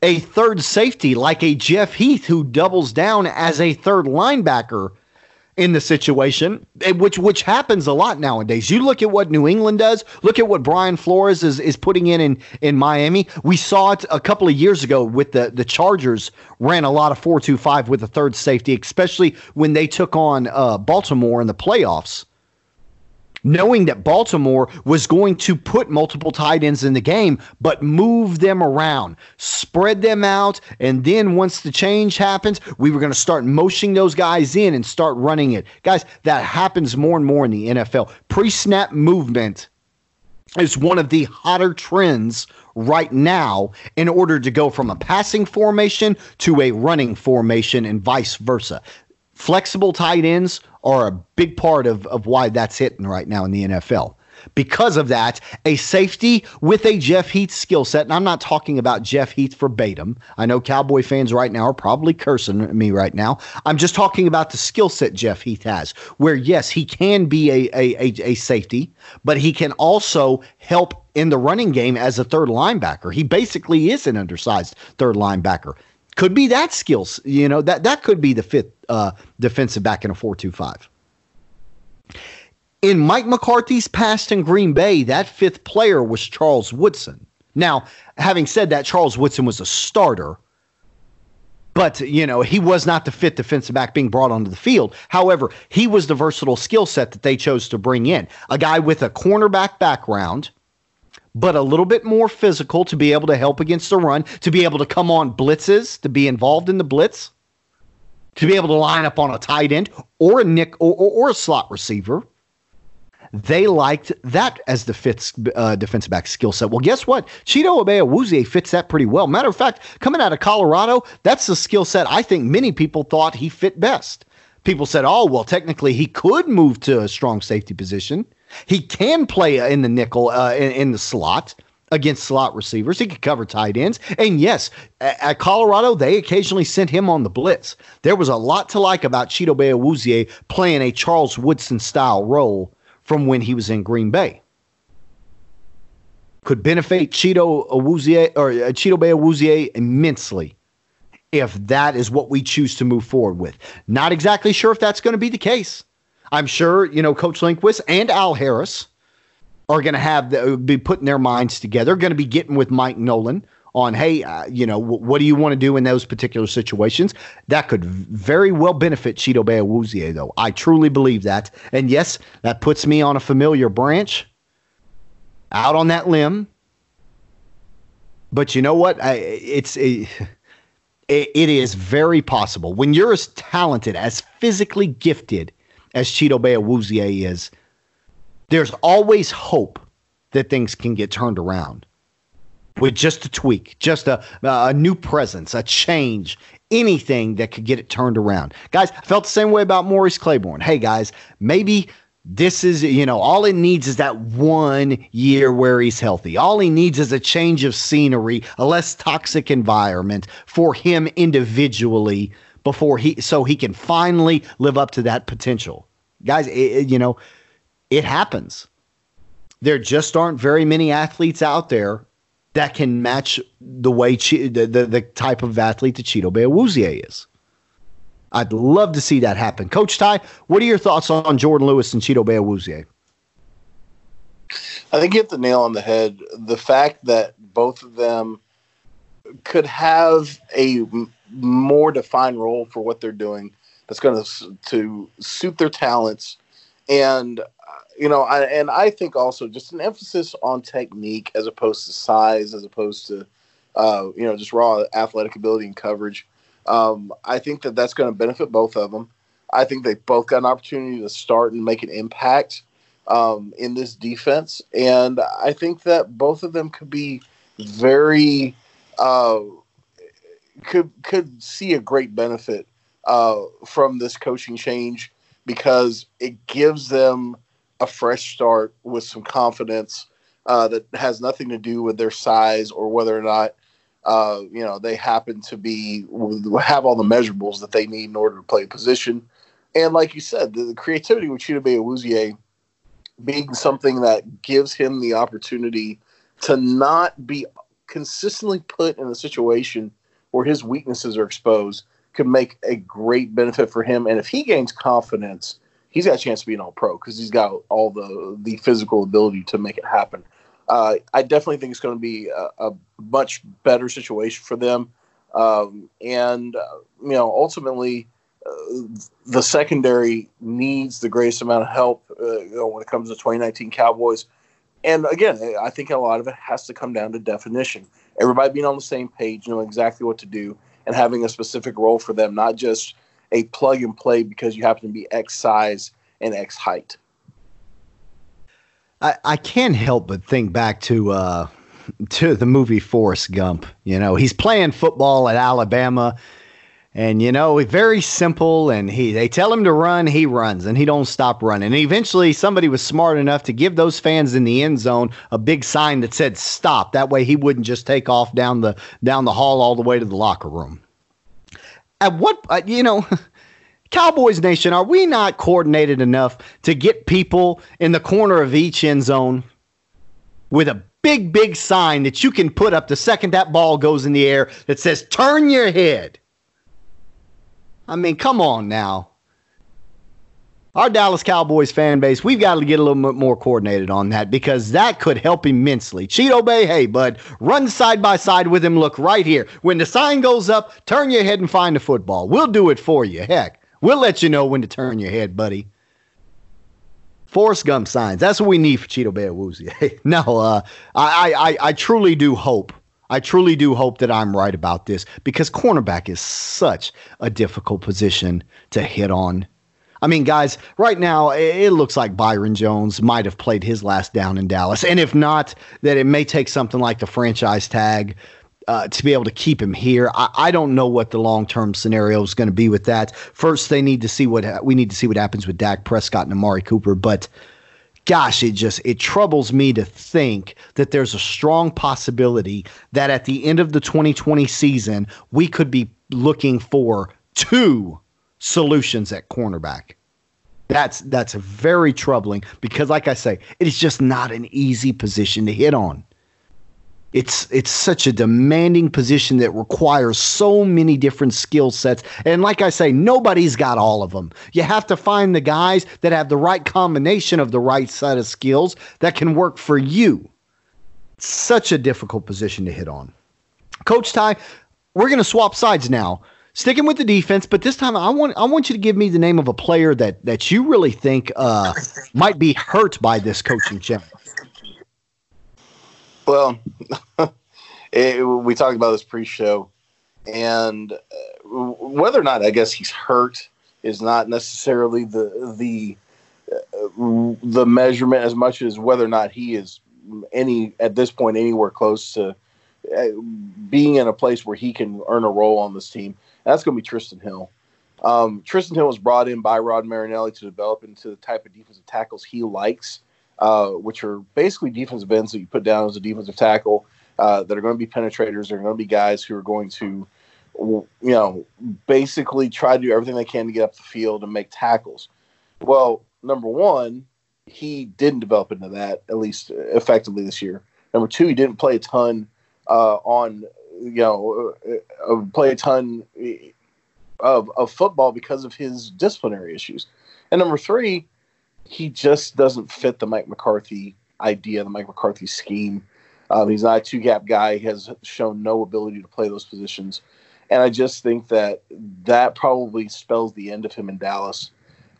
a third safety like a Jeff Heath who doubles down as a third linebacker in the situation, eh, which which happens a lot nowadays. You look at what New England does. Look at what Brian Flores is is putting in in, in Miami. We saw it a couple of years ago with the the Chargers ran a lot of four two five with a third safety, especially when they took on uh, Baltimore in the playoffs knowing that Baltimore was going to put multiple tight ends in the game, but move them around, spread them out. And then once the change happens, we were going to start motioning those guys in and start running it. Guys, that happens more and more in the NFL. Pre snap movement is one of the hotter trends right now in order to go from a passing formation to a running formation and vice versa. Flexible tight ends are a big part of, of why that's hitting right now in the NFL. Because of that, a safety with a Jeff Heath skill set, and I'm not talking about Jeff Heath verbatim. I know Cowboy fans right now are probably cursing me right now. I'm just talking about the skill set Jeff Heath has, where yes, he can be a, a, a, safety, but he can also help in the running game as a third linebacker. He basically is an undersized third linebacker. Could be that skills, you know, that that could be the fifth uh, defensive back in a four-two-five. In Mike McCarthy's past in Green Bay, that fifth player was Charles Woodson. Now, having said that, Charles Woodson was a starter, but you know he was not the fifth defensive back being brought onto the field. However, he was the versatile skill set that they chose to bring in, a guy with a cornerback background but a little bit more physical to be able to help against the run, to be able to come on blitzes, to be involved in the blitz, to be able to line up on a tight end or a nick or, or, or a slot receiver. They liked that as the fifth uh, defensive back skill set. Well, guess what? Chido Awuzie fits that pretty well. Matter of fact, coming out of Colorado, that's the skill set I think many people thought he fit best. People said, oh, well, technically he could move to a strong safety position. He can play in the nickel uh, in, in, the slot against slot receivers. He could cover tight ends. And yes, at, Colorado, they occasionally sent him on the blitz. There was a lot to like about Chido Awuzie playing a Charles Woodson style role from when he was in Green Bay. Could benefit Chido Awuzie or uh, Chidobe immensely if that is what we choose to move forward with. Not exactly sure if that's going to be the case. I'm sure, you know, Coach Lindquist and Al Harris are going to have the, be putting their minds together, going to be getting with Mike Nolan on, hey, uh, you know, w- what do you want to do in those particular situations? That could very well benefit Chido Awuzie, though. I truly believe that. And yes, that puts me on a familiar branch, out on that limb. But you know what? I, it's a, it, is very possible when you're as talented, as physically gifted as Chido Awuzie is, there's always hope that things can get turned around with just a tweak, just a, a new presence, a change, anything that could get it turned around. Guys, I felt the same way about Morris Claiborne. Hey, guys, maybe this is, you know, all it needs is that one year where he's healthy. All he needs is a change of scenery, a less toxic environment for him individually before he so he can finally live up to that potential. Guys, it, you know, it happens. There just aren't very many athletes out there that can match the way the, the, the type of athlete that Chido Awuzie is. I'd love to see that happen. Coach Ty, what are your thoughts on Jourdan Lewis and Chido Awuzie? I think you hit the nail on the head. The fact that both of them could have a more defined role for what they're doing that's going to to suit their talents and you know I, and i think also just an emphasis on technique as opposed to size as opposed to uh, you know just raw athletic ability and coverage. Um, i think that that's going to benefit both of them i think they both got an opportunity to start and make an impact um, in this defense. And i think that both of them could be very uh, could could see a great benefit uh, from this coaching change because it gives them a fresh start with some confidence uh, that has nothing to do with their size or whether or not uh, you know they happen to be have all the measurables that they need in order to play a position. And like you said, the, the creativity with Chidobe Awuzie being something that gives him the opportunity to not be consistently put in a situation where his weaknesses are exposed could make a great benefit for him. And if he gains confidence, he's got a chance to be an all pro because he's got all the the physical ability to make it happen. Uh, I definitely think it's going to be a, a, much better situation for them. Um, and, uh, you know, ultimately, uh, the secondary needs the greatest amount of help uh, you know, when it comes to 2019 Cowboys. And again, I think a lot of it has to come down to definition. Everybody being on the same page, knowing exactly what to do, and having a specific role for them, not just a plug and play because you happen to be X size and X height. I, I can't help but think back to uh, to the movie Forrest Gump. You know, he's playing football at Alabama, and you know, very simple. And he they tell him to run, he runs, and he don't stop running. And eventually, somebody was smart enough to give those fans in the end zone a big sign that said "Stop." That way, he wouldn't just take off down the down the hall all the way to the locker room. At what uh, you know. Cowboys Nation, are we not coordinated enough to get people in the corner of each end zone with a big, big sign that you can put up the second that ball goes in the air that says, turn your head? I mean, come on now. Our Dallas Cowboys fan base, we've got to get a little bit more coordinated on that because that could help immensely. Chidobe, hey, bud, run side by side with him. Look right here. When the sign goes up, turn your head and find the football. We'll do it for you. Heck. We'll let you know when to turn your head, buddy. Forrest Gump signs. That's what we need for Chidobe Awuzie. no, uh, I, I, I truly do hope. I truly do hope that I'm right about this because cornerback is such a difficult position to hit on. I mean, guys, right now it looks like Byron Jones might have played his last down in Dallas. And if not, that it may take something like the franchise tag uh, to be able to keep him here. I, I don't know what the long term scenario is going to be with that. First, they need to see what ha- we need to see what happens with Dak Prescott and Amari Cooper. But gosh, it just it troubles me to think that there's a strong possibility that at the end of the 2020 season we could be looking for two solutions at cornerback. That's that's very troubling because, like I say, it is just not an easy position to hit on. It's it's such a demanding position that requires so many different skill sets. And like i say nobody's got all of them you have to find the guys that have the right combination of the right set of skills that can work for you. Such a difficult position to hit on. Coach ty we're going to swap sides now sticking with the defense but this time i want i want you to give me the name of a player that that you really think uh, might be hurt by this coaching change well, it, we talked about this pre-show, and uh, whether or not I guess he's hurt is not necessarily the the uh, the measurement as much as whether or not he is any at this point anywhere close to uh, being in a place where he can earn a role on this team. That's going to be Trysten Hill. Um, Trysten Hill was brought in by Rod Marinelli to develop into the type of defensive tackles he likes uh, which are basically defensive ends that you put down as a defensive tackle uh, that are going to be penetrators. They're going to be guys who are going to, you know, basically try to do everything they can to get up the field and make tackles. Well, number one, he didn't develop into that at least effectively this year. Number two, he didn't play a ton uh, on, you know, uh, uh play a ton of, of football because of his disciplinary issues. And number three, he just doesn't fit the Mike McCarthy idea, the Mike McCarthy scheme. Um, he's not a two gap guy. He has shown no ability to play those positions. And I just think that that probably spells the end of him in Dallas.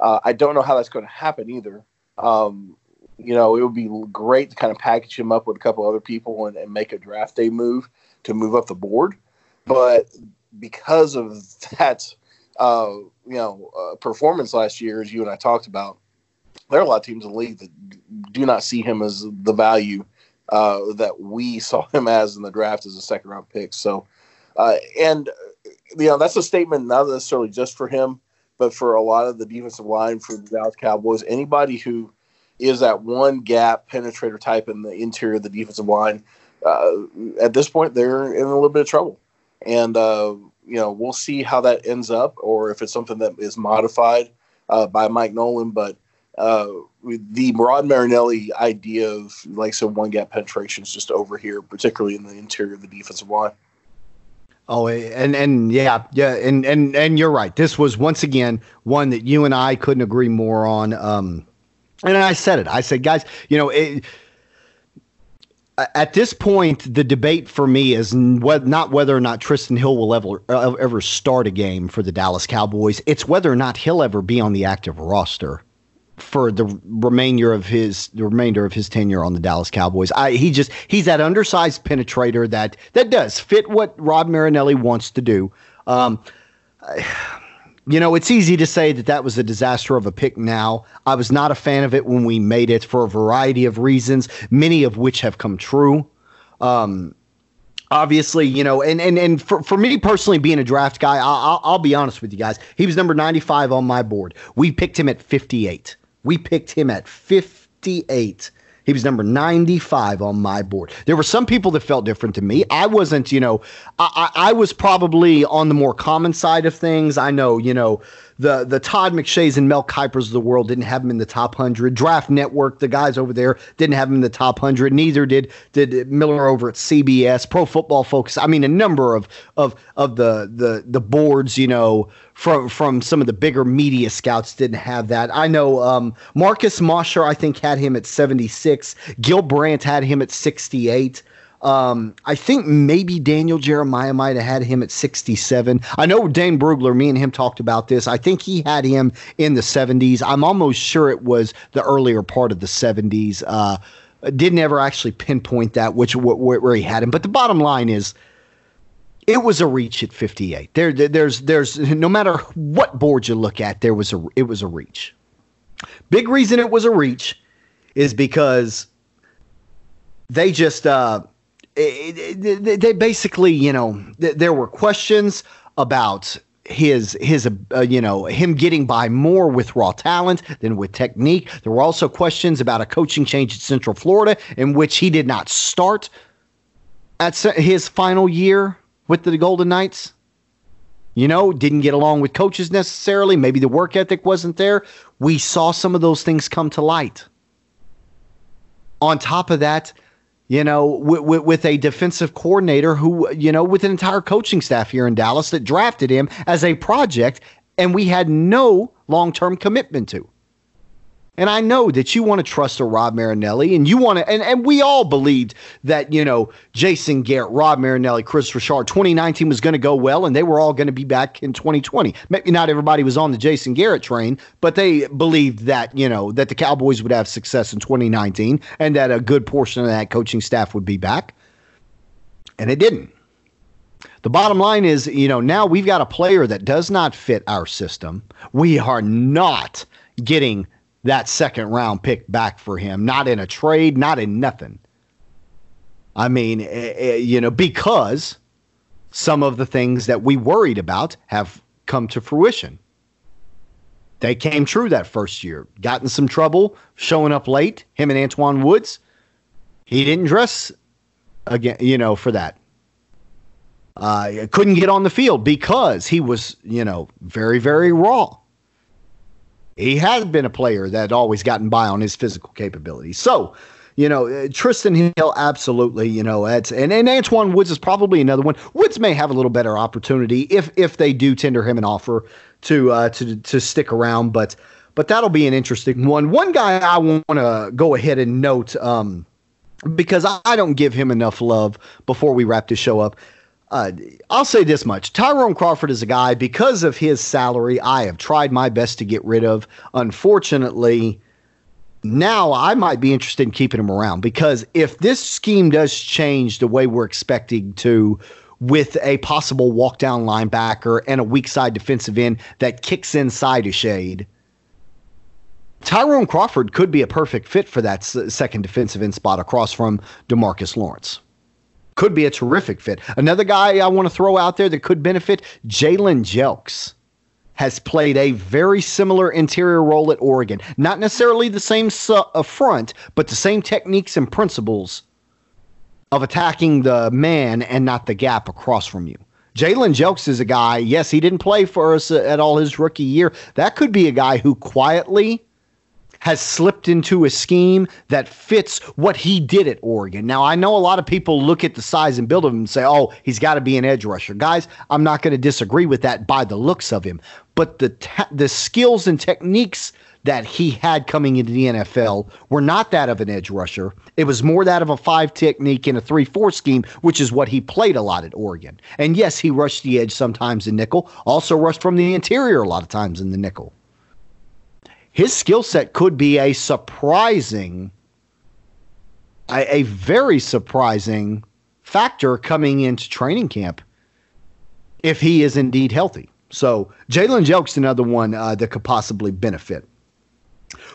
Uh, I don't know how that's going to happen either. Um, you know, it would be great to kind of package him up with a couple other people and, and make a draft day move to move up the board. But because of that, uh, you know, uh, performance last year, as you and I talked about, there are a lot of teams in the league that do not see him as the value uh, that we saw him as in the draft as a second round pick. So, uh, and you know that's a statement not necessarily just for him, but for a lot of the defensive line for the Dallas Cowboys. Anybody who is that one gap penetrator type in the interior of the defensive line, uh, at this point they're in a little bit of trouble. And uh, you know we'll see how that ends up, or if it's something that is modified uh, by Mike Nolan, but uh, the Rod Marinelli idea of like some one gap penetration is just over here, particularly in the interior of the defensive line. Oh, and and yeah, yeah, and and and you're right. This was once again one that you and I couldn't agree more on. Um, and I said it. I said, guys, you know, it, at this point, the debate for me is not whether or not Trysten Hill will ever ever start a game for the Dallas Cowboys. It's whether or not he'll ever be on the active roster for the remainder of his the remainder of his tenure on the Dallas Cowboys. I, he just he's that undersized penetrator that that does fit what Rod Marinelli wants to do. Um, you know, it's easy to say that that was a disaster of a pick now. I was not a fan of it when we made it for a variety of reasons, many of which have come true. Um, obviously, you know, and and and for, for me personally, being a draft guy, I'll, I'll be honest with you guys. He was number 95 on my board. We picked him at 58. We picked him at 58 he was number 95 on my board. There were some people that felt different to me. I wasn't, you know, I, I, I was probably on the more common side of things. I know, you know, the the Todd McShays and Mel Kipers of the world didn't have him in the top hundred. Draft Network, the guys over there didn't have him in the top hundred. Neither did did Miller over at CBS, Pro Football Focus. I mean, a number of of of the the the boards, you know, from from some of the bigger media scouts didn't have that. I know um, Marcus Mosher, I think, had him at seventy six. Gil Brandt had him at sixty eight. Um, I think maybe Daniel Jeremiah might have had him at 67. I know Dane Brugler, me and him talked about this. I think he had him in the 70s. I'm almost sure it was the earlier part of the 70s. Uh, didn't ever actually pinpoint that which where, he had him. But the bottom line is, it was a reach at 58. There, there's, there's no matter what board you look at, there was a, it was a reach. Big reason it was a reach is because they just, uh, they basically, you know, there were questions about his his uh, you know him getting by more with raw talent than with technique. There were also questions about a coaching change at Central Florida in which he did not start at his final year with the Golden Knights. You know, didn't get along with coaches necessarily. Maybe the work ethic wasn't there. We saw some of those things come to light. On top of that, you know, with, with, a defensive coordinator who, you know, with an entire coaching staff here in Dallas that drafted him as a project and we had no long term commitment to. And I know that you want to trust a Rod Marinelli and you want to, and, and we all believed that, you know, Jason Garrett, Rod Marinelli, Kris Richard, 2019 was going to go well and they were all going to be back in 2020. Maybe not everybody was on the Jason Garrett train, but they believed that, you know, that the Cowboys would have success in 2019 and that a good portion of that coaching staff would be back. And it didn't. The bottom line is, you know, now we've got a player that does not fit our system. We are not getting that second round pick back for him, not in a trade, not in nothing. I mean, eh, eh, you know, because some of the things that we worried about have come to fruition. They came true that first year. Got in some trouble, showing up late. Him and Antwaun Woods. He didn't dress again, you know, for that. Uh, couldn't get on the field because he was, you know, very, very raw he has been a player that had always gotten by on his physical capabilities. So, you know, Trysten Hill, absolutely, you know, it's, and, and Antwaun Woods is probably another one. Woods may have a little better opportunity if if they do tender him an offer to uh, to to stick around, but but that'll be an interesting one. One guy I want to go ahead and note um, because I don't give him enough love before we wrap this show up. Uh, I'll say this much Tyrone Crawford is a guy, because of his salary, I have tried my best to get rid of. Unfortunately, now I might be interested in keeping him around because if this scheme does change the way we're expecting to, with a possible walk down linebacker and a weak side defensive end that kicks inside a shade, Tyrone Crawford could be a perfect fit for that second defensive end spot across from DeMarcus Lawrence could be a terrific fit. Another guy I want to throw out there that could benefit Jalen Jelks has played a very similar interior role at Oregon. Not necessarily the same su- uh, front, but the same techniques and principles of attacking the man and not the gap across from you. Jalen Jelks is a guy, yes, he didn't play for us at all his rookie year. That could be a guy who quietly has slipped into a scheme that fits what he did at Oregon. Now, I know a lot of people look at the size and build of him and say, oh, he's got to be an edge rusher. Guys, I'm not going to disagree with that by the looks of him. But the, ta- the skills and techniques that he had coming into the NFL were not that of an edge rusher. It was more that of a five technique in a 3 4 scheme, which is what he played a lot at Oregon. And yes, he rushed the edge sometimes in nickel, also rushed from the interior a lot of times in the nickel his skill set could be a surprising, a, a, very surprising factor coming into training camp if he is indeed healthy. So Jalen Jelk's another one uh, that could possibly benefit.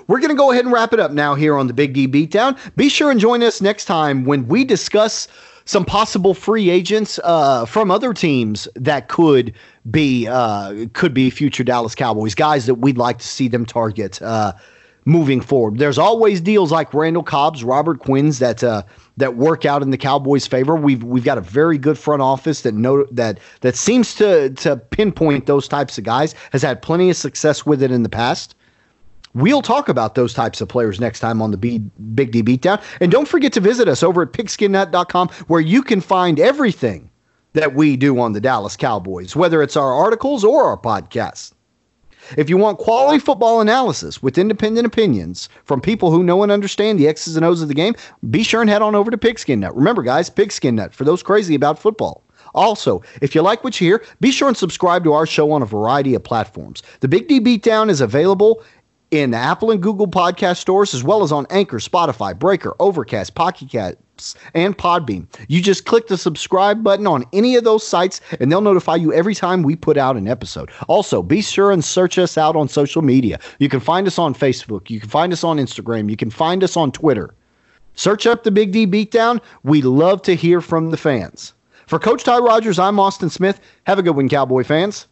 We're going to go ahead and wrap it up now here on the Big D Beatdown. Be sure and join us next time when we discuss some possible free agents uh, from other teams that could be uh, could be future Dallas Cowboys guys that we'd like to see them target uh, moving forward. There's always deals like Randall Cobb's, Robert Quinn's that uh, that work out in the Cowboys' favor. We've we've got a very good front office that know that that seems to to pinpoint those types of guys. Has had plenty of success with it in the past. We'll talk about those types of players next time on the B- Big D Beatdown. And don't forget to visit us over at pigskinnut.com where you can find everything that we do on the Dallas Cowboys, whether it's our articles or our podcasts. If you want quality football analysis with independent opinions from people who know and understand the X's and O's of the game, be sure and head on over to Pigskin Nut. Remember, guys, Pigskin Nut for those crazy about football. Also, if you like what you hear, be sure and subscribe to our show on a variety of platforms. The Big D Beatdown is available in the Apple and Google podcast stores, as well as on Anchor, Spotify, Breaker, Overcast, Pocket Casts, and Podbean. You just click the subscribe button on any of those sites, and they'll notify you every time we put out an episode. Also, be sure and search us out on social media. You can find us on Facebook, you can find us on Instagram, you can find us on Twitter. Search up the Big D Beatdown. We love to hear from the fans. For Coach Ty Rogers, I'm Austin Smith. Have a good one, Cowboy fans.